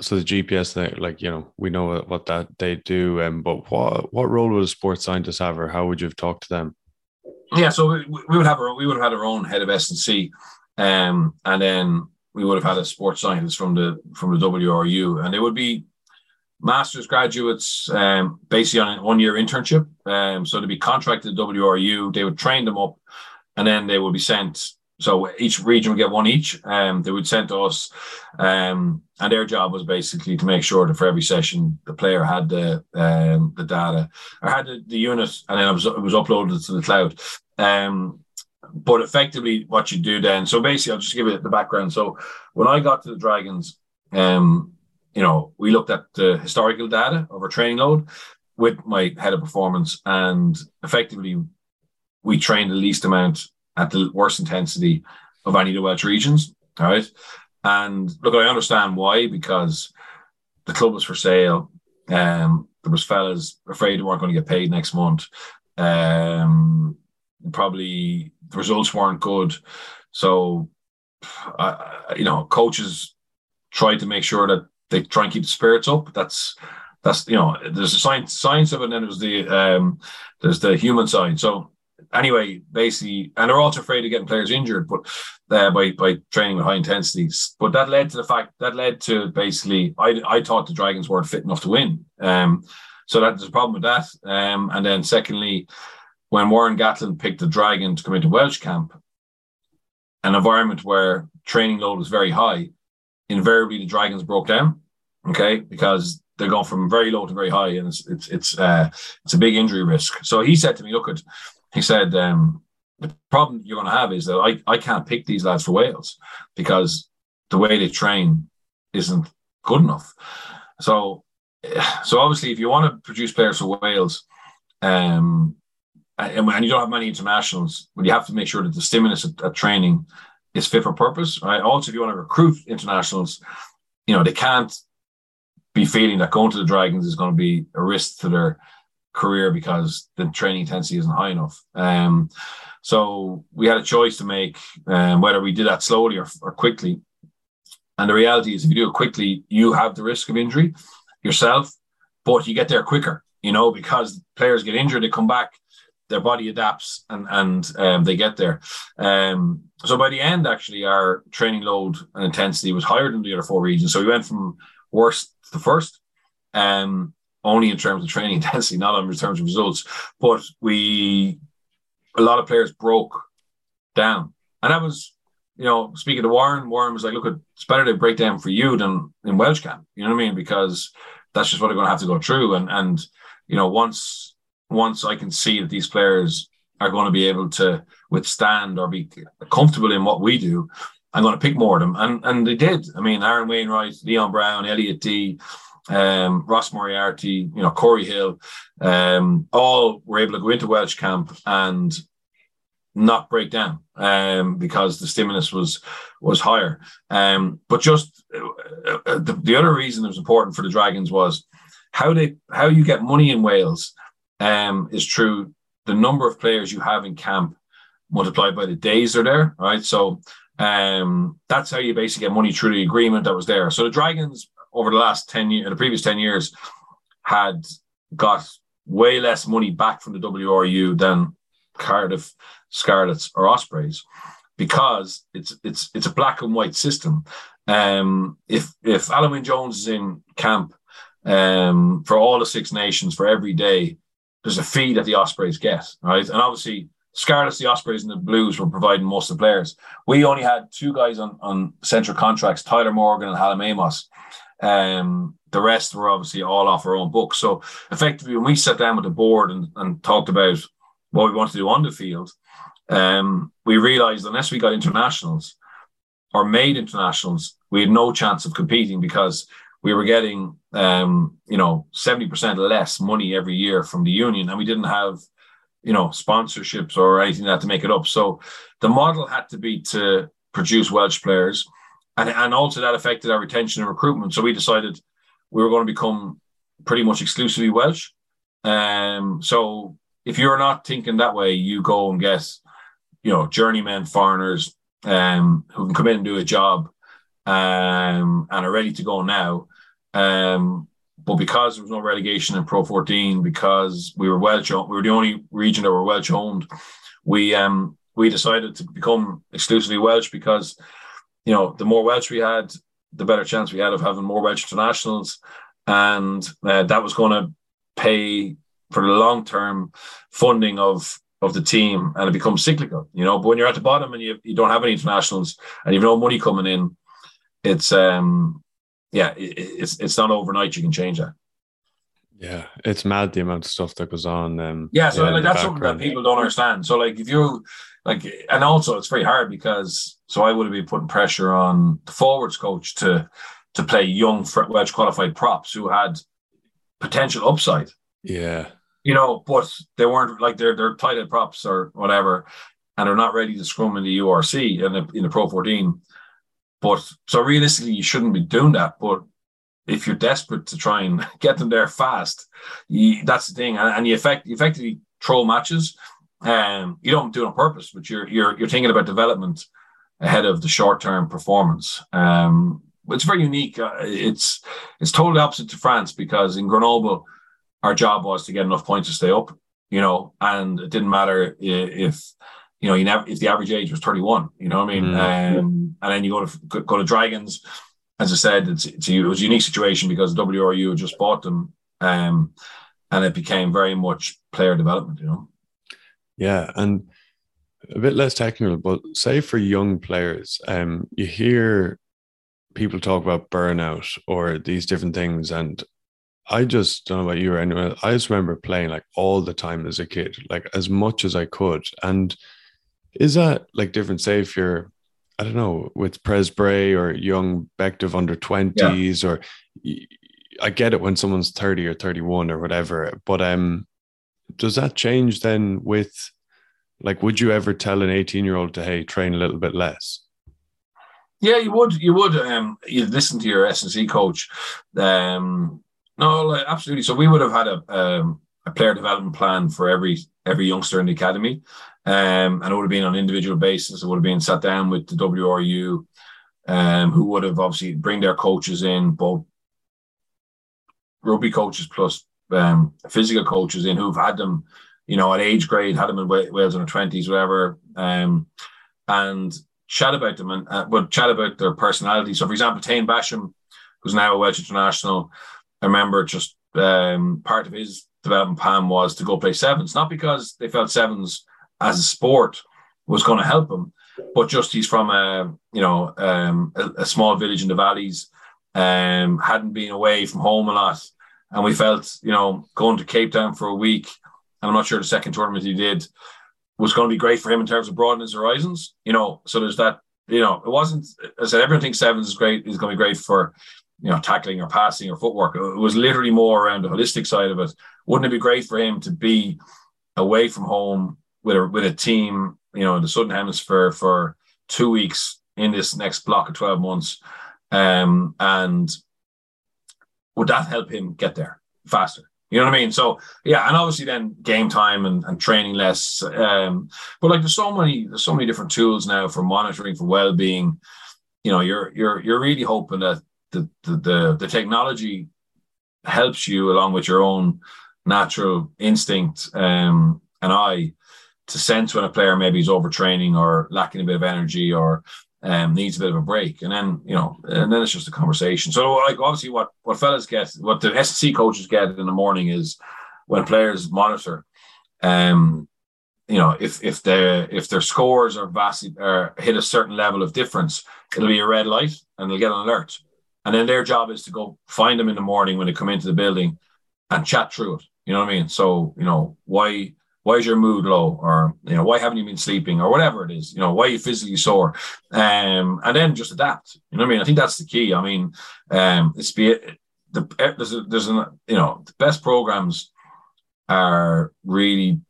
so the GPS there, like you know, we know what that they do, um, but what what role would a sports scientist have, or how would you have talked to them? Yeah, so we, we would have our, we would have had our own head of S and C, um, and then we would have had a sports scientist from the from the WRU, and they would be master's graduates, um, basically on a one year internship. Um, so to be contracted to WRU, they would train them up, and then they would be sent so each region would get one each. Um, they would send to us, um, and their job was basically to make sure that for every session the player had the um, the data or had the, the unit, and then it was, it was uploaded to the cloud. Um, but effectively, what you do then. So basically, I'll just give you the background. So when I got to the Dragons, um, you know, we looked at the historical data of our training load with my head of performance, and effectively, we trained the least amount at the worst intensity of any of the Welsh regions. All right. And look, I understand why, because the club was for sale. Um, there was fellas afraid they weren't going to get paid next month. Um, probably the results weren't good. So, uh, you know, coaches tried to make sure that they try and keep the spirits up. That's that's you know, there's a science science of it, and then there's the um, there's the human side. So anyway, basically, and they're also afraid of getting players injured, but uh, by by training with high intensities. But that led to the fact that led to basically, I I thought the Dragons weren't fit enough to win. Um, so that's a problem with that. Um, and then secondly, when Warren Gatland picked the Dragon to come into Welsh camp, an environment where training load was very high, invariably the Dragons broke down. Okay, because they're going from very low to very high, and it's it's it's uh, it's a big injury risk. So he said to me, "Look, at he said um, the problem you're going to have is that I I can't pick these lads for Wales because the way they train isn't good enough. So so obviously, if you want to produce players for Wales, um, and, you don't have many internationals, but you have to make sure that the stimulus at, at training is fit for purpose. Right? Also, if you want to recruit internationals, you know they can't be feeling that going to the Dragons is going to be a risk to their career because the training intensity isn't high enough. Um, so we had a choice to make um, whether we did that slowly or, or quickly. And the reality is, if you do it quickly, you have the risk of injury yourself, but you get there quicker, you know, because players get injured, they come back, their body adapts, and and um, they get there. Um, so by the end, actually, our training load and intensity was higher than the other four regions. So we went from worst to first, um, only in terms of training intensity, not in terms of results. But we, a lot of players broke down, and that was you know, speaking to Warren, Warren was like, look, it's better to break down for you than in Welsh camp. You know what I mean? Because that's just what they're going to have to go through. And, and, you know, once, once I can see that these players are going to be able to withstand or be comfortable in what we do, I'm going to pick more of them. And, and they did. I mean, Aaron Wainwright, Leon Brown, Elliot Dee, um, Ross Moriarty, you know, Corey Hill, um, all were able to go into Welsh camp and not break down um, because the stimulus was was higher. Um, but just uh, uh, the, the other reason it was important for the Dragons was how they how you get money in Wales um, is through the number of players you have in camp multiplied by the days they're there, right? So um, that's how you basically get money through the agreement that was there. So the Dragons over the last 10 years, the previous 10 years, had got way less money back from the WRU than Cardiff Scarlets or Ospreys because it's it's it's a black and white system. Um, if if Wyn Jones is in camp um, for all the Six Nations for every day, there's a fee that the Ospreys get, right? And obviously, Scarlets, the Ospreys, and the Blues were providing most of the players. We only had two guys on on central contracts: Tyler Morgan and Hallam Amos. Um, the rest were obviously all off our own books. So effectively, when we sat down with the board and, and talked about what we want to do on the field, um, we realized unless we got internationals or made internationals, we had no chance of competing because we were getting, um, you know, 70% less money every year from the union and we didn't have, you know, sponsorships or anything like that to make it up. So the model had to be to produce Welsh players and, and also that affected our retention and recruitment. So we decided we were going to become pretty much exclusively Welsh. Um, so if you're not thinking that way, you go and get you know, journeymen foreigners um, who can come in and do a job um, and are ready to go now. Um, but because there was no relegation in Pro 14, because we were Welsh, we were the only region that were Welsh owned. We um we decided to become exclusively Welsh because you know the more Welsh we had, the better chance we had of having more Welsh internationals, and uh, that was going to pay for the long term funding of of the team and it becomes cyclical, you know. But when you're at the bottom and you, you don't have any internationals and you've no money coming in, it's um yeah, it, it's it's not overnight you can change that. Yeah, it's mad the amount of stuff that goes on. Um, yeah, so yeah, like that's something that people don't understand. So like if you like, and also it's very hard because so I would have been putting pressure on the forwards coach to to play young Welsh qualified props who had potential upside. Yeah, you know, but they weren't like they're they're tight end props or whatever, and they're not ready to scrum in the URC and in, in the Pro 14. But so realistically, you shouldn't be doing that. But if you're desperate to try and get them there fast, you, that's the thing, and, and you, effect, you effectively troll matches. Um, you don't do it on purpose, but you're you're you're thinking about development ahead of the short term performance. Um, it's very unique. Uh, it's it's totally opposite to France because in Grenoble, our job was to get enough points to stay up. You know, and it didn't matter if you know you never if the average age was 31. You know what I mean? Mm. Um, and then you go to go to Dragons. As I said, it's, it's a, it was a unique situation because WRU just bought them, um, and it became very much player development. You know. Yeah, and a bit less technical, but say for young players, um, you hear people talk about burnout or these different things, and I just don't know about you or anyone. I just remember playing like all the time as a kid, like as much as I could. And is that like different? Say if you're, I don't know, with Pres Bray or young Bective under twenties, yeah. or I get it when someone's thirty or thirty-one or whatever. But um, does that change then with, like, would you ever tell an eighteen-year-old to hey train a little bit less? Yeah, you would. You would. Um, you listen to your S and C coach. Um, no, like, absolutely. So we would have had a um, a player development plan for every every youngster in the academy, um, and it would have been on an individual basis. It would have been sat down with the WRU, um, who would have obviously bring their coaches in, both rugby coaches plus um, physical coaches in who've had them, you know, at age grade, had them in Wales in the twenties, whatever, um, and chat about them and uh, chat about their personality. So, for example, Taine Basham, who's now a Welsh international I remember just um, part of his development plan was to go play sevens, not because they felt sevens as a sport was going to help him, but just he's from a you know um, a, a, small village in the valleys, um, hadn't been away from home a lot, and we felt you know going to Cape Town for a week. And I'm not sure the second tournament he did was going to be great for him in terms of broadening his horizons. You know, so there's that. You know, it wasn't. I said everyone thinks sevens is great. Is going to be great for you know, tackling or passing or footwork. It was literally more around the holistic side of it. Wouldn't it be great for him to be away from home with a with a team, you know, in the Southern Hemisphere for two weeks in this next block of 12 months? Um, and would that help him get there faster? You know what I mean? So yeah, and obviously then game time and, and training less. Um, but like there's so many there's so many different tools now for monitoring for well being. You know, you're you're you're really hoping that the, the the the technology helps you along with your own natural instinct um, and eye to sense when a player maybe is overtraining or lacking a bit of energy or um, needs a bit of a break, and then you know, and then it's just a conversation. So, like obviously, what what fellas get, what the SC coaches get in the morning is when players monitor, um, you know, if if their if their scores are vastly or hit a certain level of difference, it'll be a red light, and they'll get an alert. And then their job is to go find them in the morning when they come into the building and chat through it. You know what I mean? So, you know, why why is your mood low? Or, you know, why haven't you been sleeping? Or whatever it is, you know, why are you physically sore? Um, and then just adapt. You know what I mean? I think that's the key. I mean, um, it's be the there's a, there's a, you know, the best programs are really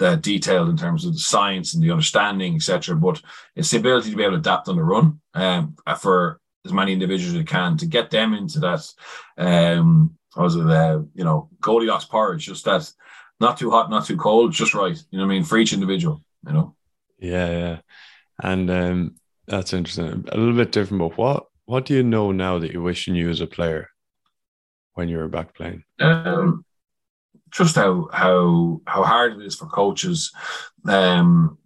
uh, detailed in terms of the science and the understanding, etc. But it's the ability to be able to adapt on the run. Um, for as many individuals as you can to get them into that um was it uh, you know Goldilocks porridge just that not too hot not too cold just right. You know what I mean? For each individual you know? Yeah yeah. And um that's interesting. A little bit different but what what do you know now that you wish you knew as a player when you were back playing? Um just how how how hard it is for coaches um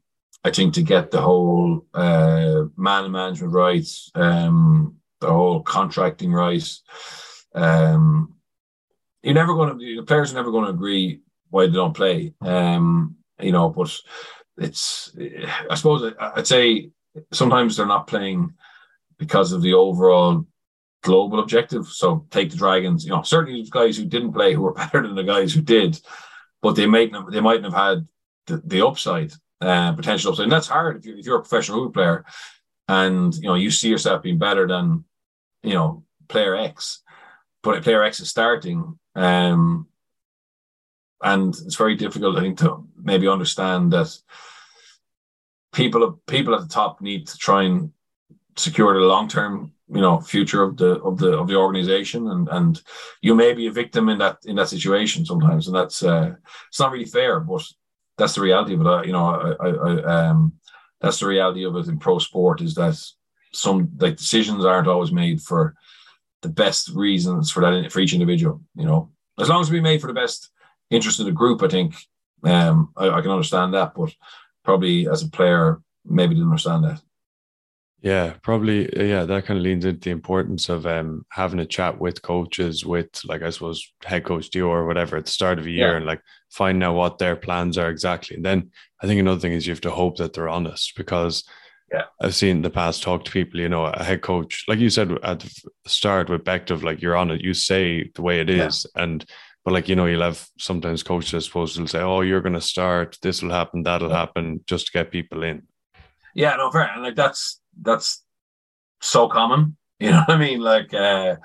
I think to get the whole uh, man management rights, um, the whole contracting rights, um, you're never going to the players are never going to agree why they don't play. Um, you know, but it's I suppose I'd say sometimes they're not playing because of the overall global objective. So take the Dragons. You know, certainly there's guys who didn't play who were better than the guys who did, but they might not, they mightn't have had the, the upside uh, potential upside. And that's hard if you're, if you're a professional rugby player and you know you see yourself being better than you know player X, but player X is starting. Um, and it's very difficult, I think, to maybe understand that people people at the top need to try and secure the long term you know future of the of the of the organization. And and you may be a victim in that in that situation sometimes. And that's uh it's not really fair but that's the reality of it. You know I, I, I um that's the reality of it in pro sport is that some like decisions aren't always made for the best reasons for that for each individual you know. As long as we made for the best interest of the group i think um I, I can understand that but probably as a player maybe didn't understand that yeah, probably. Yeah, that kind of leans into the importance of um, having a chat with coaches, with like I suppose head coach Dio or whatever at the start of a year, yeah. and like find out what their plans are exactly. And then I think another thing is you have to hope that they're honest because yeah, I've seen in the past talk to people. You know, a head coach, like you said at the start with Bective, like you're on it, you say the way it is, yeah. and but like you know, you'll have sometimes coaches, I suppose, will say, "Oh, you're going to start. This will happen. That'll happen," just to get people in. Yeah, no, fair. Like that's that's so common. You know what I mean? Like uh,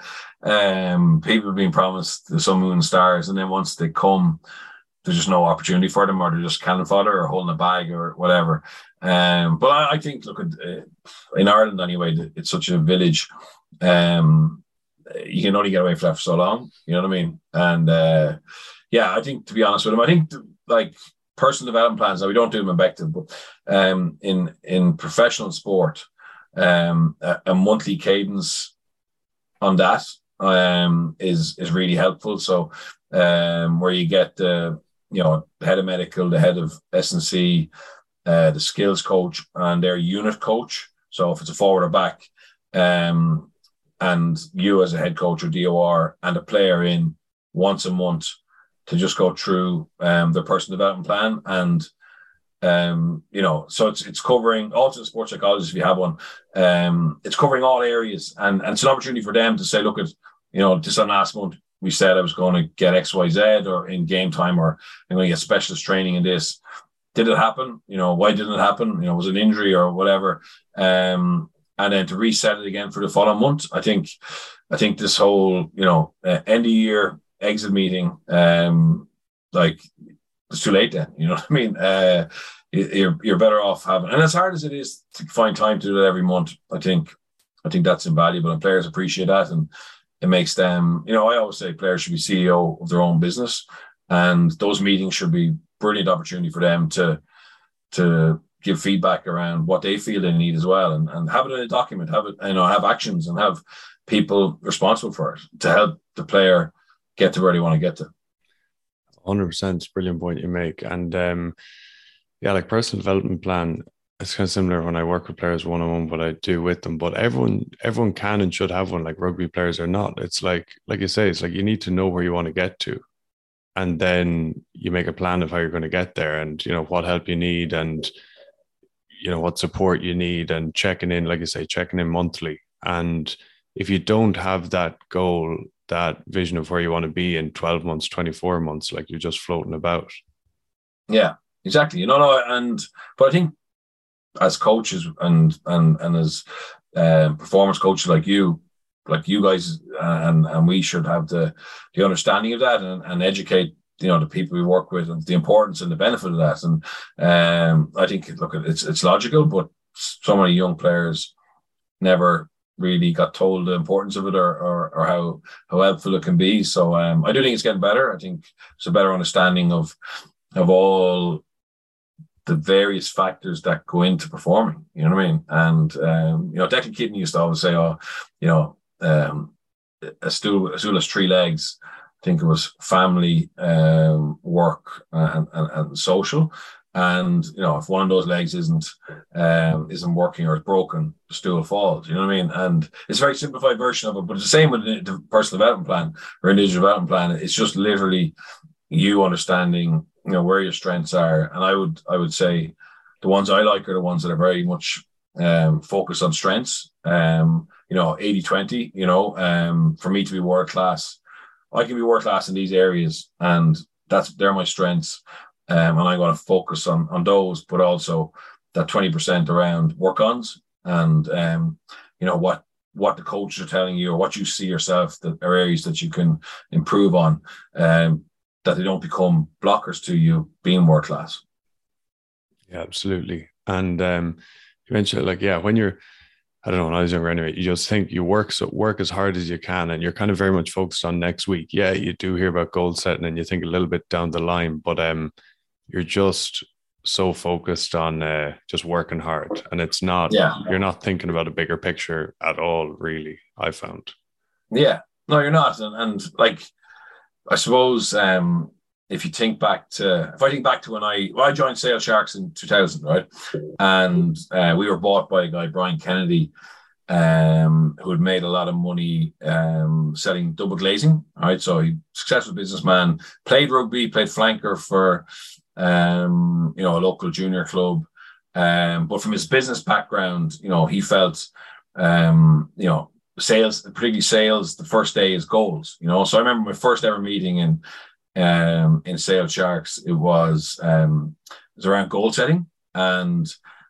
um, people being promised the sun, moon, stars, and then once they come, there's just no opportunity for them, or they're just cannon fodder or holding a bag or whatever. Um, but I, I think, look, at, uh, in Ireland anyway, it's such a village. Um, you can only get away from that for so long. You know what I mean? And uh, yeah, I think to be honest with him, I think like personal development plans. Now we don't do them in Bective, but um, in in professional sport, um, a, a, monthly cadence on that um, is is really helpful. So um, where you get the you know the head of medical, the head of S and C, uh, the skills coach, and their unit coach. So if it's a forward or back, um, and you as a head coach or DOR and a player in once a month to just go through um, their personal development plan and um, you know, so it's it's covering also the sports psychologist if you have one. Um, it's covering all areas, and and it's an opportunity for them to say, look at, you know, just on last month we said I was going to get X Y Z or in game time, or I'm going to get specialist training in this. Did it happen? You know, why didn't it happen? You know, was it an injury or whatever? Um, and then to reset it again for the following month. I think, I think this whole you know uh, end of year exit meeting, um, like it's too late then. You know what I mean? Uh, you're you're better off having, and as hard as it is to find time to do it every month, I think I think that's invaluable, and players appreciate that, and it makes them. You know, I always say players should be CEO of their own business, and those meetings should be brilliant opportunity for them to to give feedback around what they feel they need as well, and, and have it in a document, have it, you know, have actions, and have people responsible for it to help the player get to where they want to get to. 100% brilliant point you make. And um, yeah, like personal development plan, it's kind of similar when I work with players one on one, what I do with them. But everyone, everyone can and should have one, like rugby players or not. It's like, like you say, it's like you need to know where you want to get to. And then you make a plan of how you're going to get there and, you know, what help you need and, you know, what support you need and checking in, like i say, checking in monthly. And if you don't have that goal that vision of where you want to be in 12 months 24 months like you're just floating about yeah exactly you know no, and but i think as coaches and and and as um, performance coaches like you like you guys uh, and and we should have the the understanding of that and, and educate you know the people we work with and the importance and the benefit of that and um i think look it's it's logical but so many young players never really got told the importance of it or, or, or how how helpful it can be. So um, I do think it's getting better. I think it's a better understanding of of all the various factors that go into performing. You know what I mean? And um, you know, Declan Kidney used to always say, "Oh, you know, um, a stool a stool has three legs." Think it was family, um, work, and, and, and social. And you know, if one of those legs isn't um, isn't working or is broken, the stool falls. You know what I mean? And it's a very simplified version of it, but it's the same with the personal development plan or individual development plan. It's just literally you understanding, you know, where your strengths are. And I would I would say the ones I like are the ones that are very much um, focused on strengths. Um, you know, 80-20, you know, um, for me to be world class, I can be world class in these areas and that's they're my strengths um, and I'm going to focus on on those, but also that twenty percent around work ons and um, you know what what the coaches are telling you or what you see yourself that are areas that you can improve on, um, that they don't become blockers to you being world class. Yeah, absolutely. And um, you mentioned like yeah, when you're I don't know, when I was younger anyway, you just think you work so work as hard as you can and you're kind of very much focused on next week. Yeah, you do hear about goal setting and you think a little bit down the line, but um you're just so focused on uh, just working hard and it's not yeah. you're not thinking about a bigger picture at all really i found. Yeah. No you're not and, and like i suppose um if you think back to if i think back to when i well, i joined sale sharks in 2000 right and uh, we were bought by a guy brian kennedy um, who had made a lot of money um, selling double glazing. Right, so he successful businessman, played rugby, played flanker for um, you know, a local junior club. Um, but from his business background, you know, he felt, um, you know, sales, particularly sales, the first day is goals. You know, so I remember my first ever meeting in um, in Sale Sharks. It was um, it was around goal setting and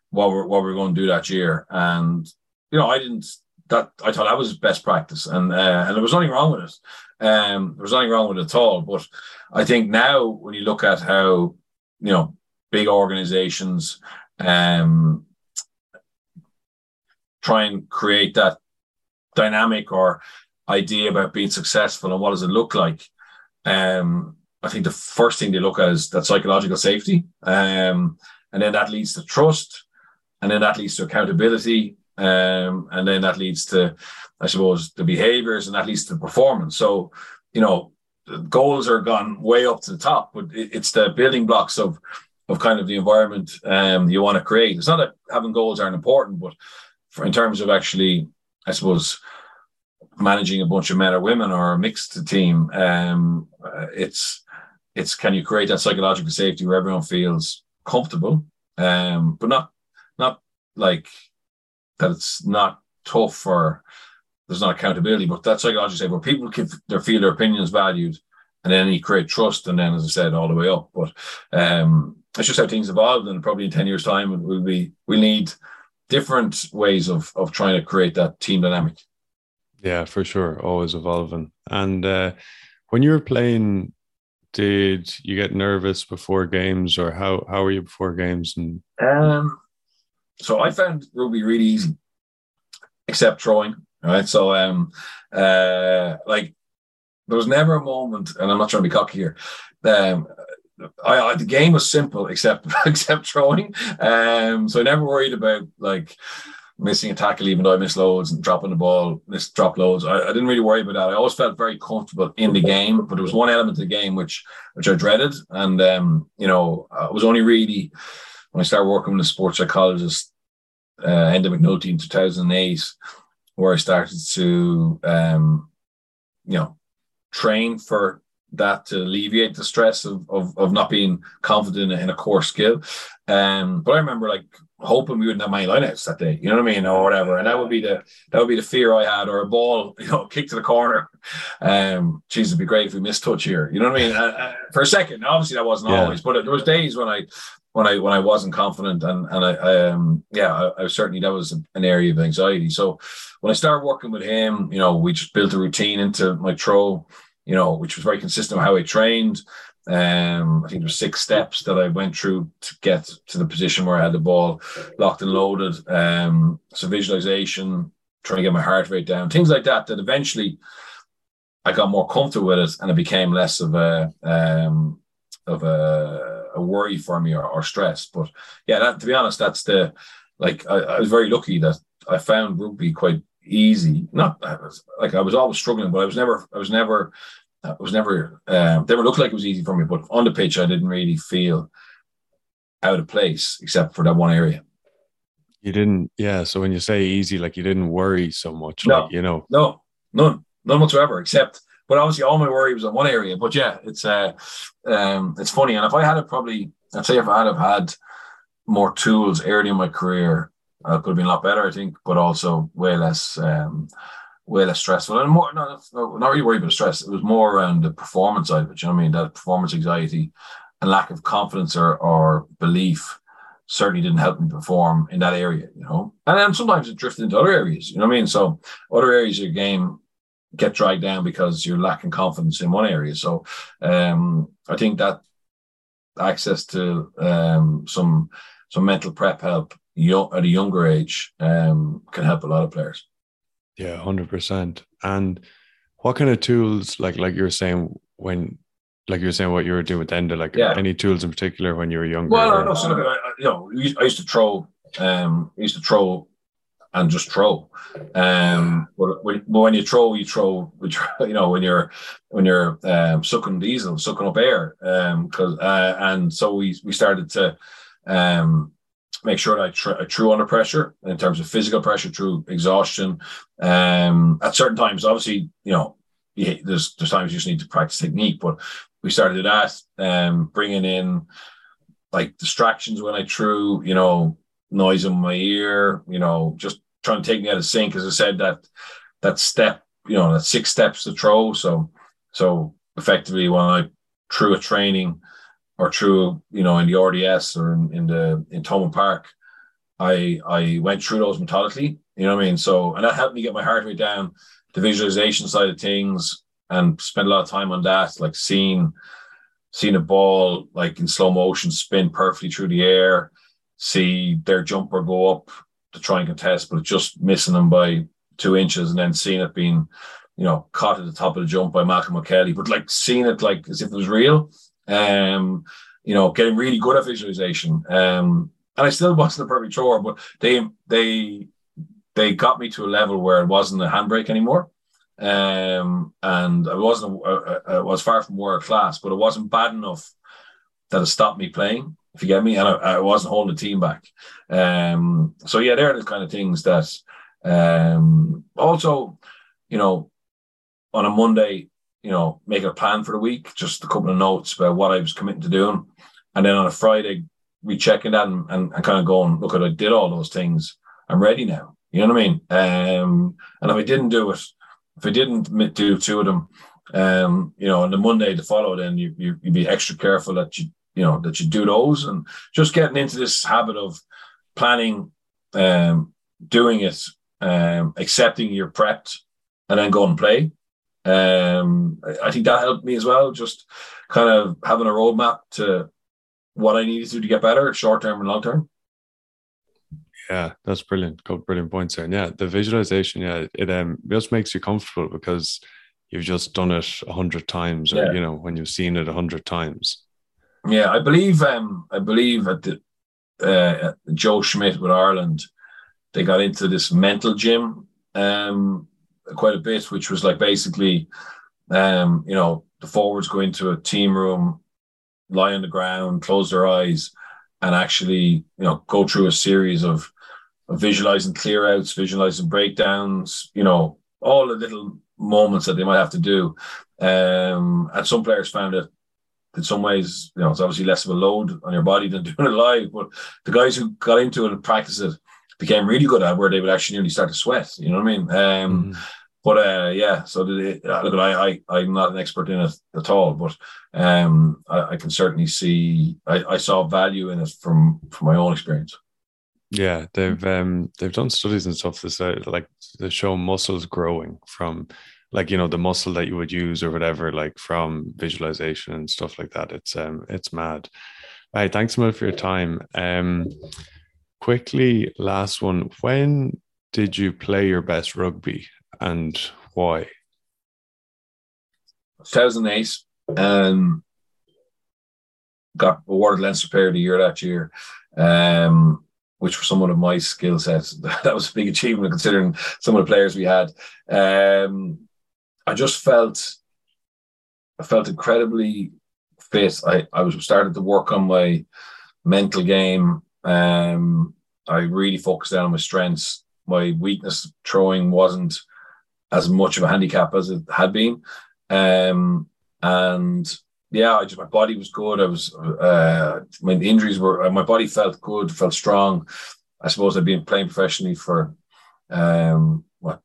what we're what we're going to do that year. And you know, I didn't that I thought that was best practice, and uh, and there was nothing wrong with it. Um, there was nothing wrong with it at all. But I think now when you look at how you know big organizations um, try and create that dynamic or idea about being successful and what does it look like um, i think the first thing they look at is that psychological safety um, and then that leads to trust and then that leads to accountability um, and then that leads to i suppose the behaviors and that leads to performance so you know goals are gone way up to the top, but it's the building blocks of of kind of the environment um, you want to create. It's not that having goals aren't important, but for, in terms of actually, I suppose, managing a bunch of men or women or a mixed team, um, it's it's can you create that psychological safety where everyone feels comfortable, um, but not not like that. It's not tough for there's not accountability, but that's psychology say, where people can their feel their opinions valued, and then you create trust, and then as I said, all the way up. But um, it's just how things evolved, and probably in ten years' time, we'll be we need different ways of of trying to create that team dynamic. Yeah, for sure, always evolving. And uh, when you were playing, did you get nervous before games, or how how were you before games? And um, so I found rugby really easy, except throwing right? So, um, uh, like there was never a moment, and I'm not trying to be cocky here. Um, I, I, the game was simple except except throwing. Um, so I never worried about like missing a tackle, even though I missed loads and dropping the ball, missed drop loads. I, I, didn't really worry about that. I always felt very comfortable in the game, but there was one element of the game which which I dreaded, and um, you know, I was only really when I started working with a sports psychologist, uh, Enda McNulty in 2008 where I started to, um, you know, train for that to alleviate the stress of, of, of not being confident in a core skill. Um, but I remember like hoping we wouldn't have many lineouts that day, you know what I mean, or whatever. And that would be the that would be the fear I had, or a ball, you know, kick to the corner. Um, geez, it'd be great if we missed touch here, you know what I mean? Uh, uh, for a second, obviously that wasn't yeah. always, but there was days when I when I when I wasn't confident, and and I, I um yeah, I, I, certainly that was an area of anxiety. So when I started working with him, you know, we just built a routine into my throw, you know, which was very consistent with how I trained. Um, I think there's six steps that I went through to get to the position where I had the ball locked and loaded. Um, so visualization, trying to get my heart rate down, things like that. That eventually I got more comfortable with it, and it became less of a um, of a a worry for me or, or stress. But yeah, that, to be honest, that's the like I, I, was very lucky that I found rugby quite easy. Not like I was always struggling, but I was never I was never I was never um, never looked like it was easy for me. But on the pitch, I didn't really feel out of place except for that one area. You didn't, yeah. So when you say easy, like you didn't worry so much, no, like, you know, no, none, none whatsoever, except but obviously all my worry was on one area. But yeah, it's uh, um, it's funny. And if I had it, probably I'd say if I had have had more tools early in my career, I could have been a lot better, I think. But also way less, um, way less stressful and more. Not, not really worried about stress. It was more around the performance side of it. You know what I mean? That performance anxiety. and lack of confidence or, or belief certainly didn't help me perform in that area, you know. And then sometimes it drifted into other areas, you know what I mean? So other areas of your game get dragged down because you're lacking confidence in one area. So um, I think that access to um, some some mental prep help young, at a younger age um, can help a lot of players. Yeah, hundred percent. And what kind of tools, like like you were saying, when like you were saying what you were doing with Enda, like yeah. any tools in particular when you were younger? Well, or? no, so look, I, you know, I used to troll, um, I used to throw and just throw. Um, but when, but when you throw, you throw, you know, when you're when you're um, sucking diesel, sucking up air, um, because uh, and so we we started to um make sure that I, tr- I threw under pressure in terms of physical pressure through exhaustion. Um, at certain times, obviously, you know, there's there's times you just need to practice technique, but we started that, um, bringing in like distractions when I threw, you know, noise in my ear, you know, just trying to take me out of sync. As I said, that that step, you know, that six steps to throw. So so effectively when I threw a training or through, you know, in the RDS or in, in the in Thomond Park, I I went through those methodically. You know what I mean? So and that helped me get my heart rate down, the visualization side of things, and spend a lot of time on that, like seeing seeing a ball like in slow motion spin perfectly through the air, see their jumper go up to try and contest, but just missing them by two inches, and then seeing it being, you know, caught at the top of the jump by Malcolm O'Kelly, but like seeing it like as if it was real. Um, you know, getting really good at visualization. Um, and I still wasn't a perfect thrower, but they they they got me to a level where it wasn't a handbrake anymore. Um, and I wasn't I was far from world class, but it wasn't bad enough that it stopped me playing. If you get me, and I, I wasn't holding the team back. Um, so yeah, they're the kind of things that. Um, also, you know, on a Monday, you know, making a plan for the week, just a couple of notes about what I was committing to doing. And then on a Friday, rechecking that and, and, and kind of going, look, I did all those things. I'm ready now. You know what I mean? Um, and if I didn't do it, if I didn't do two of them, um, you know, on the Monday to follow, then you, you would be extra careful that you you know that you do those and just getting into this habit of planning, um, doing it, um, accepting you're prepped, and then go and play. Um, I think that helped me as well. Just kind of having a roadmap to what I needed to do to get better, short term and long term. Yeah, that's brilliant. Got brilliant points there. And yeah, the visualization, yeah, it um just makes you comfortable because you've just done it a hundred times, or yeah. you know, when you've seen it a hundred times. Yeah, I believe um I believe at the uh, Joe Schmidt with Ireland, they got into this mental gym um quite a bit, which was like basically, um, you know, the forwards go into a team room, lie on the ground, close their eyes, and actually, you know, go through a series of, of visualizing clear outs, visualizing breakdowns, you know, all the little moments that they might have to do. Um, and some players found it in some ways, you know, it's obviously less of a load on your body than doing it live. But the guys who got into it and practiced it became really good at where they would actually nearly start to sweat. You know what I mean? Um, mm. But uh, yeah, so the, uh, look, I, I I'm not an expert in it at all, but um, I, I can certainly see I, I saw value in it from from my own experience. Yeah, they've um they've done studies and stuff that say like they show muscles growing from like you know the muscle that you would use or whatever like from visualization and stuff like that. It's um it's mad. All right, thanks so much for your time. Um, quickly, last one. When did you play your best rugby and why? 2008. Um, got awarded Leinster Player of the Year that year, um, which for someone of my skill sets, that was a big achievement considering some of the players we had. Um, I just felt, I felt incredibly fit. I, I was started to work on my mental game. Um, I really focused down on my strengths. My weakness throwing wasn't as much of a handicap as it had been. Um, and yeah, I just my body was good. I was uh, my injuries were my body felt good, felt strong. I suppose I'd been playing professionally for um, what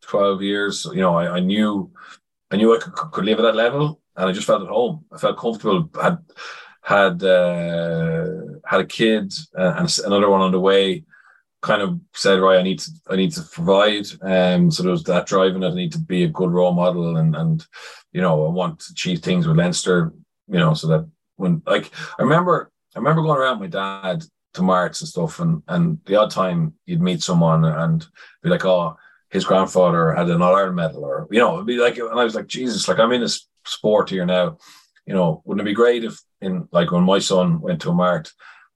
twelve years. You know, I, I knew I knew I could, could live at that level, and I just felt at home. I felt comfortable. I had had uh, had a kid uh, and another one on the way. Kind of said, right, I need to I need to provide. Um, so there was that driving that I need to be a good role model and and you know I want to achieve things with Leinster. You know, so that when like I remember I remember going around with my dad to marts and stuff, and and the odd time you'd meet someone and be like, oh, his grandfather had an All Ireland medal, or you know, it'd be like, and I was like, Jesus, like I'm in this sport here now. You know, wouldn't it be great if in like when my son went to a mart,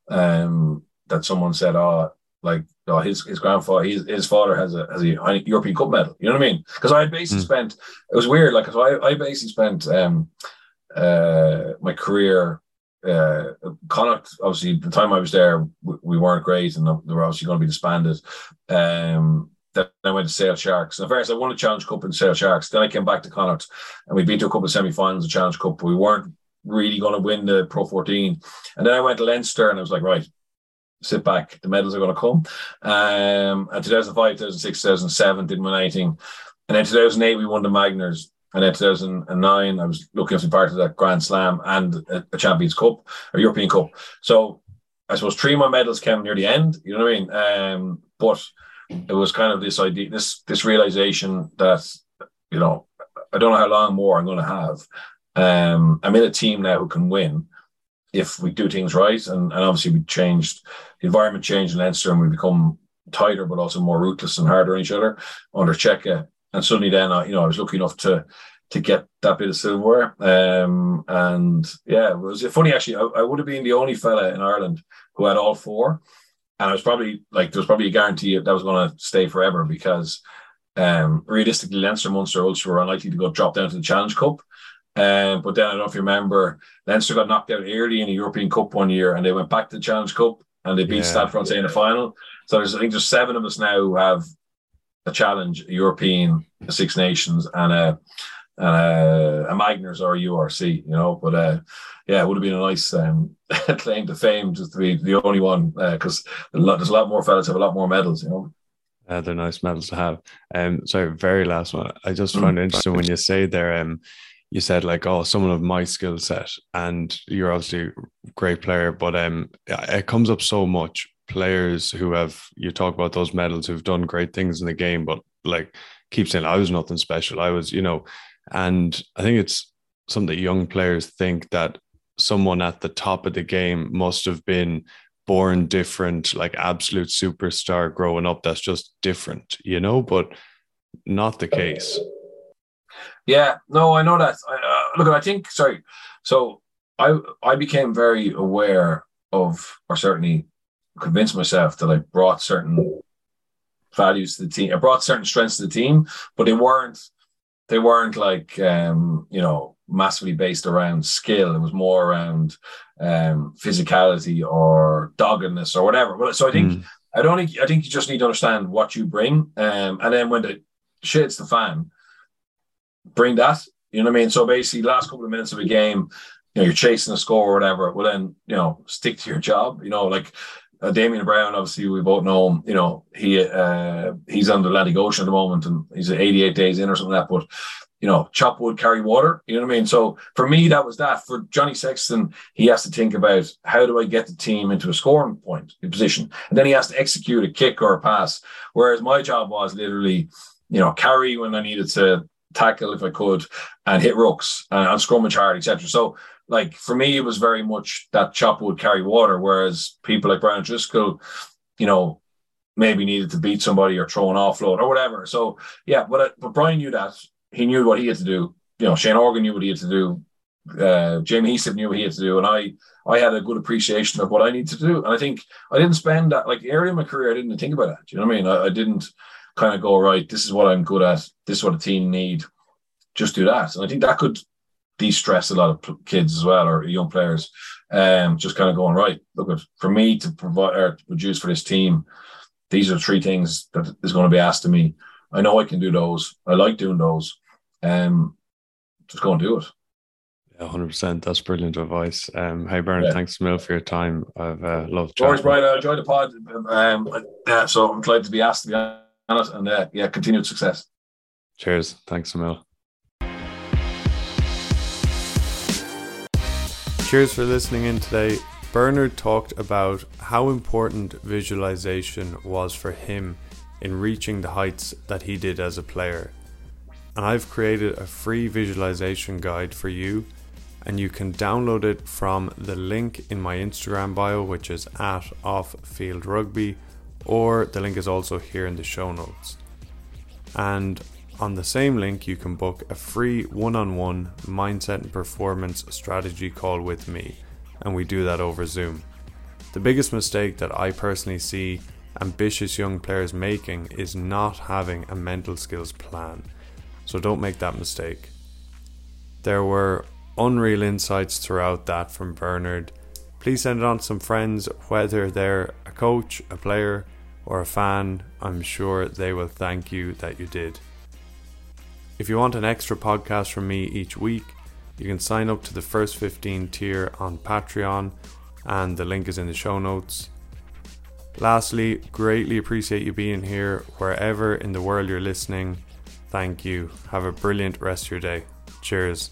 um, that someone said, oh, like oh, his his grandfather, his, his father has a has a European Cup medal. You know what I mean? Because I basically mm. spent it was weird. Like, cause I I basically spent um uh my career uh, Connacht, obviously, the time I was there, we, we weren't great, and they were obviously going to be disbanded. Um, then I went to Sale Sharks. And first, I won a Challenge Cup in Sale Sharks. Then I came back to Connacht, and we beat to a couple of semi-finals of Challenge Cup. But we weren't really going to win the Pro 14. And then I went to Leinster, and I was like, right, sit back. The medals are going to come. Um, and 2005, 2006, 2007 didn't win anything. And then 2008, we won the Magners. And then 2009, I was looking to be part of that Grand Slam and a, a Champions Cup or European Cup. So I suppose three of my medals came near the end. You know what I mean? Um, but it was kind of this idea, this this realization that you know I don't know how long more I'm going to have. Um, I'm in a team now who can win if we do things right, and, and obviously we changed the environment changed in Leinster and we become tighter, but also more ruthless and harder on each other under Cheika and suddenly then I, you know I was lucky enough to to get that bit of silverware. Um, and yeah, it was funny actually. I, I, would have been the only fella in Ireland who had all four, and I was probably like there was probably a guarantee that was going to stay forever because um, realistically, Leinster, Munster, Ulster were unlikely to go drop down to the Challenge Cup. Um, but then I don't know if you remember, Leinster got knocked out early in the European Cup one year, and they went back to the Challenge Cup and they beat yeah. Stade Francais in the final. So there's I think there's seven of us now who have a challenge, a European, a Six Nations, and a and a, a Magners or a URC, you know. But uh, yeah, it would have been a nice um, claim to fame just to be the only one because uh, there's a lot more fellas have a lot more medals, you know. Uh, they're nice medals to have. Um, sorry, very last one. I just mm. found it interesting when you say there. Um, you said like, oh, someone of my skill set, and you're obviously a great player, but um, it comes up so much players who have you talk about those medals who've done great things in the game, but like keep saying I was nothing special. I was, you know, and I think it's something that young players think that someone at the top of the game must have been born different, like absolute superstar growing up. That's just different, you know, but not the case. Yeah, no, I know that. I, uh, look, I think sorry. So I I became very aware of, or certainly convinced myself that I brought certain values to the team. I brought certain strengths to the team, but they weren't they weren't like um, you know massively based around skill. It was more around um, physicality or doggedness or whatever. So I think mm. I don't think I think you just need to understand what you bring, um, and then when the shit's the fan, bring that. You know what I mean? So basically, last couple of minutes of a game, you know, you're chasing a score or whatever. Well, then you know, stick to your job. You know, like uh, Damien Browne, obviously, we both know him. You know, he uh, he's on the Atlantic Ocean at the moment, and he's 88 days in or something like that. But you know, chop wood, carry water. You know what I mean? So for me, that was that. For Johnny Sexton, he has to think about how do I get the team into a scoring point position, and then he has to execute a kick or a pass. Whereas my job was literally, you know, carry when I needed to tackle if I could, and hit rucks and, and scrummage hard, etc. So like for me, it was very much that chop wood carry water, whereas people like Brian O'Driscoll, you know, maybe needed to beat somebody or throw an offload or whatever. So yeah, but uh, but Brian knew that he knew what he had to do. You know, Shane Horgan knew what he had to do. Uh, Jamie Heaslip knew what he had to do, and I I had a good appreciation of what I need to do. And I think I didn't spend that like area of my career. I didn't think about that. Do you know what I mean? I, I didn't kind of go right. This is what I'm good at. This is what a team need. Just do that. And I think that could de-stress a lot of kids as well or young players. Um, just kind of going right. Look, for me to provide or to produce for this team, these are three things that is going to be asked of me. I know I can do those. I like doing those. Um, just go and do it. Yeah, hundred percent. That's brilliant advice. Um, hey Bernard, yeah. thanks Mil for your time. I've uh, loved. George, Brian, I enjoyed the pod. Um, yeah, so I'm glad to be asked to be and uh, yeah, continued success. Cheers. Thanks, Mil. Cheers for listening in today. Bernard talked about how important visualization was for him in reaching the heights that he did as a player. And I've created a free visualization guide for you, and you can download it from the link in my Instagram bio, which is at off field rugby, or the link is also here in the show notes. And on the same link, you can book a free one on one mindset and performance strategy call with me, and we do that over Zoom. The biggest mistake that I personally see ambitious young players making is not having a mental skills plan, so don't make that mistake. There were unreal insights throughout that from Bernard. Please send it on to some friends, whether they're a coach, a player, or a fan. I'm sure they will thank you that you did. If you want an extra podcast from me each week, you can sign up to the first 15 tier on Patreon, and the link is in the show notes. Lastly, greatly appreciate you being here wherever in the world you're listening. Thank you. Have a brilliant rest of your day. Cheers.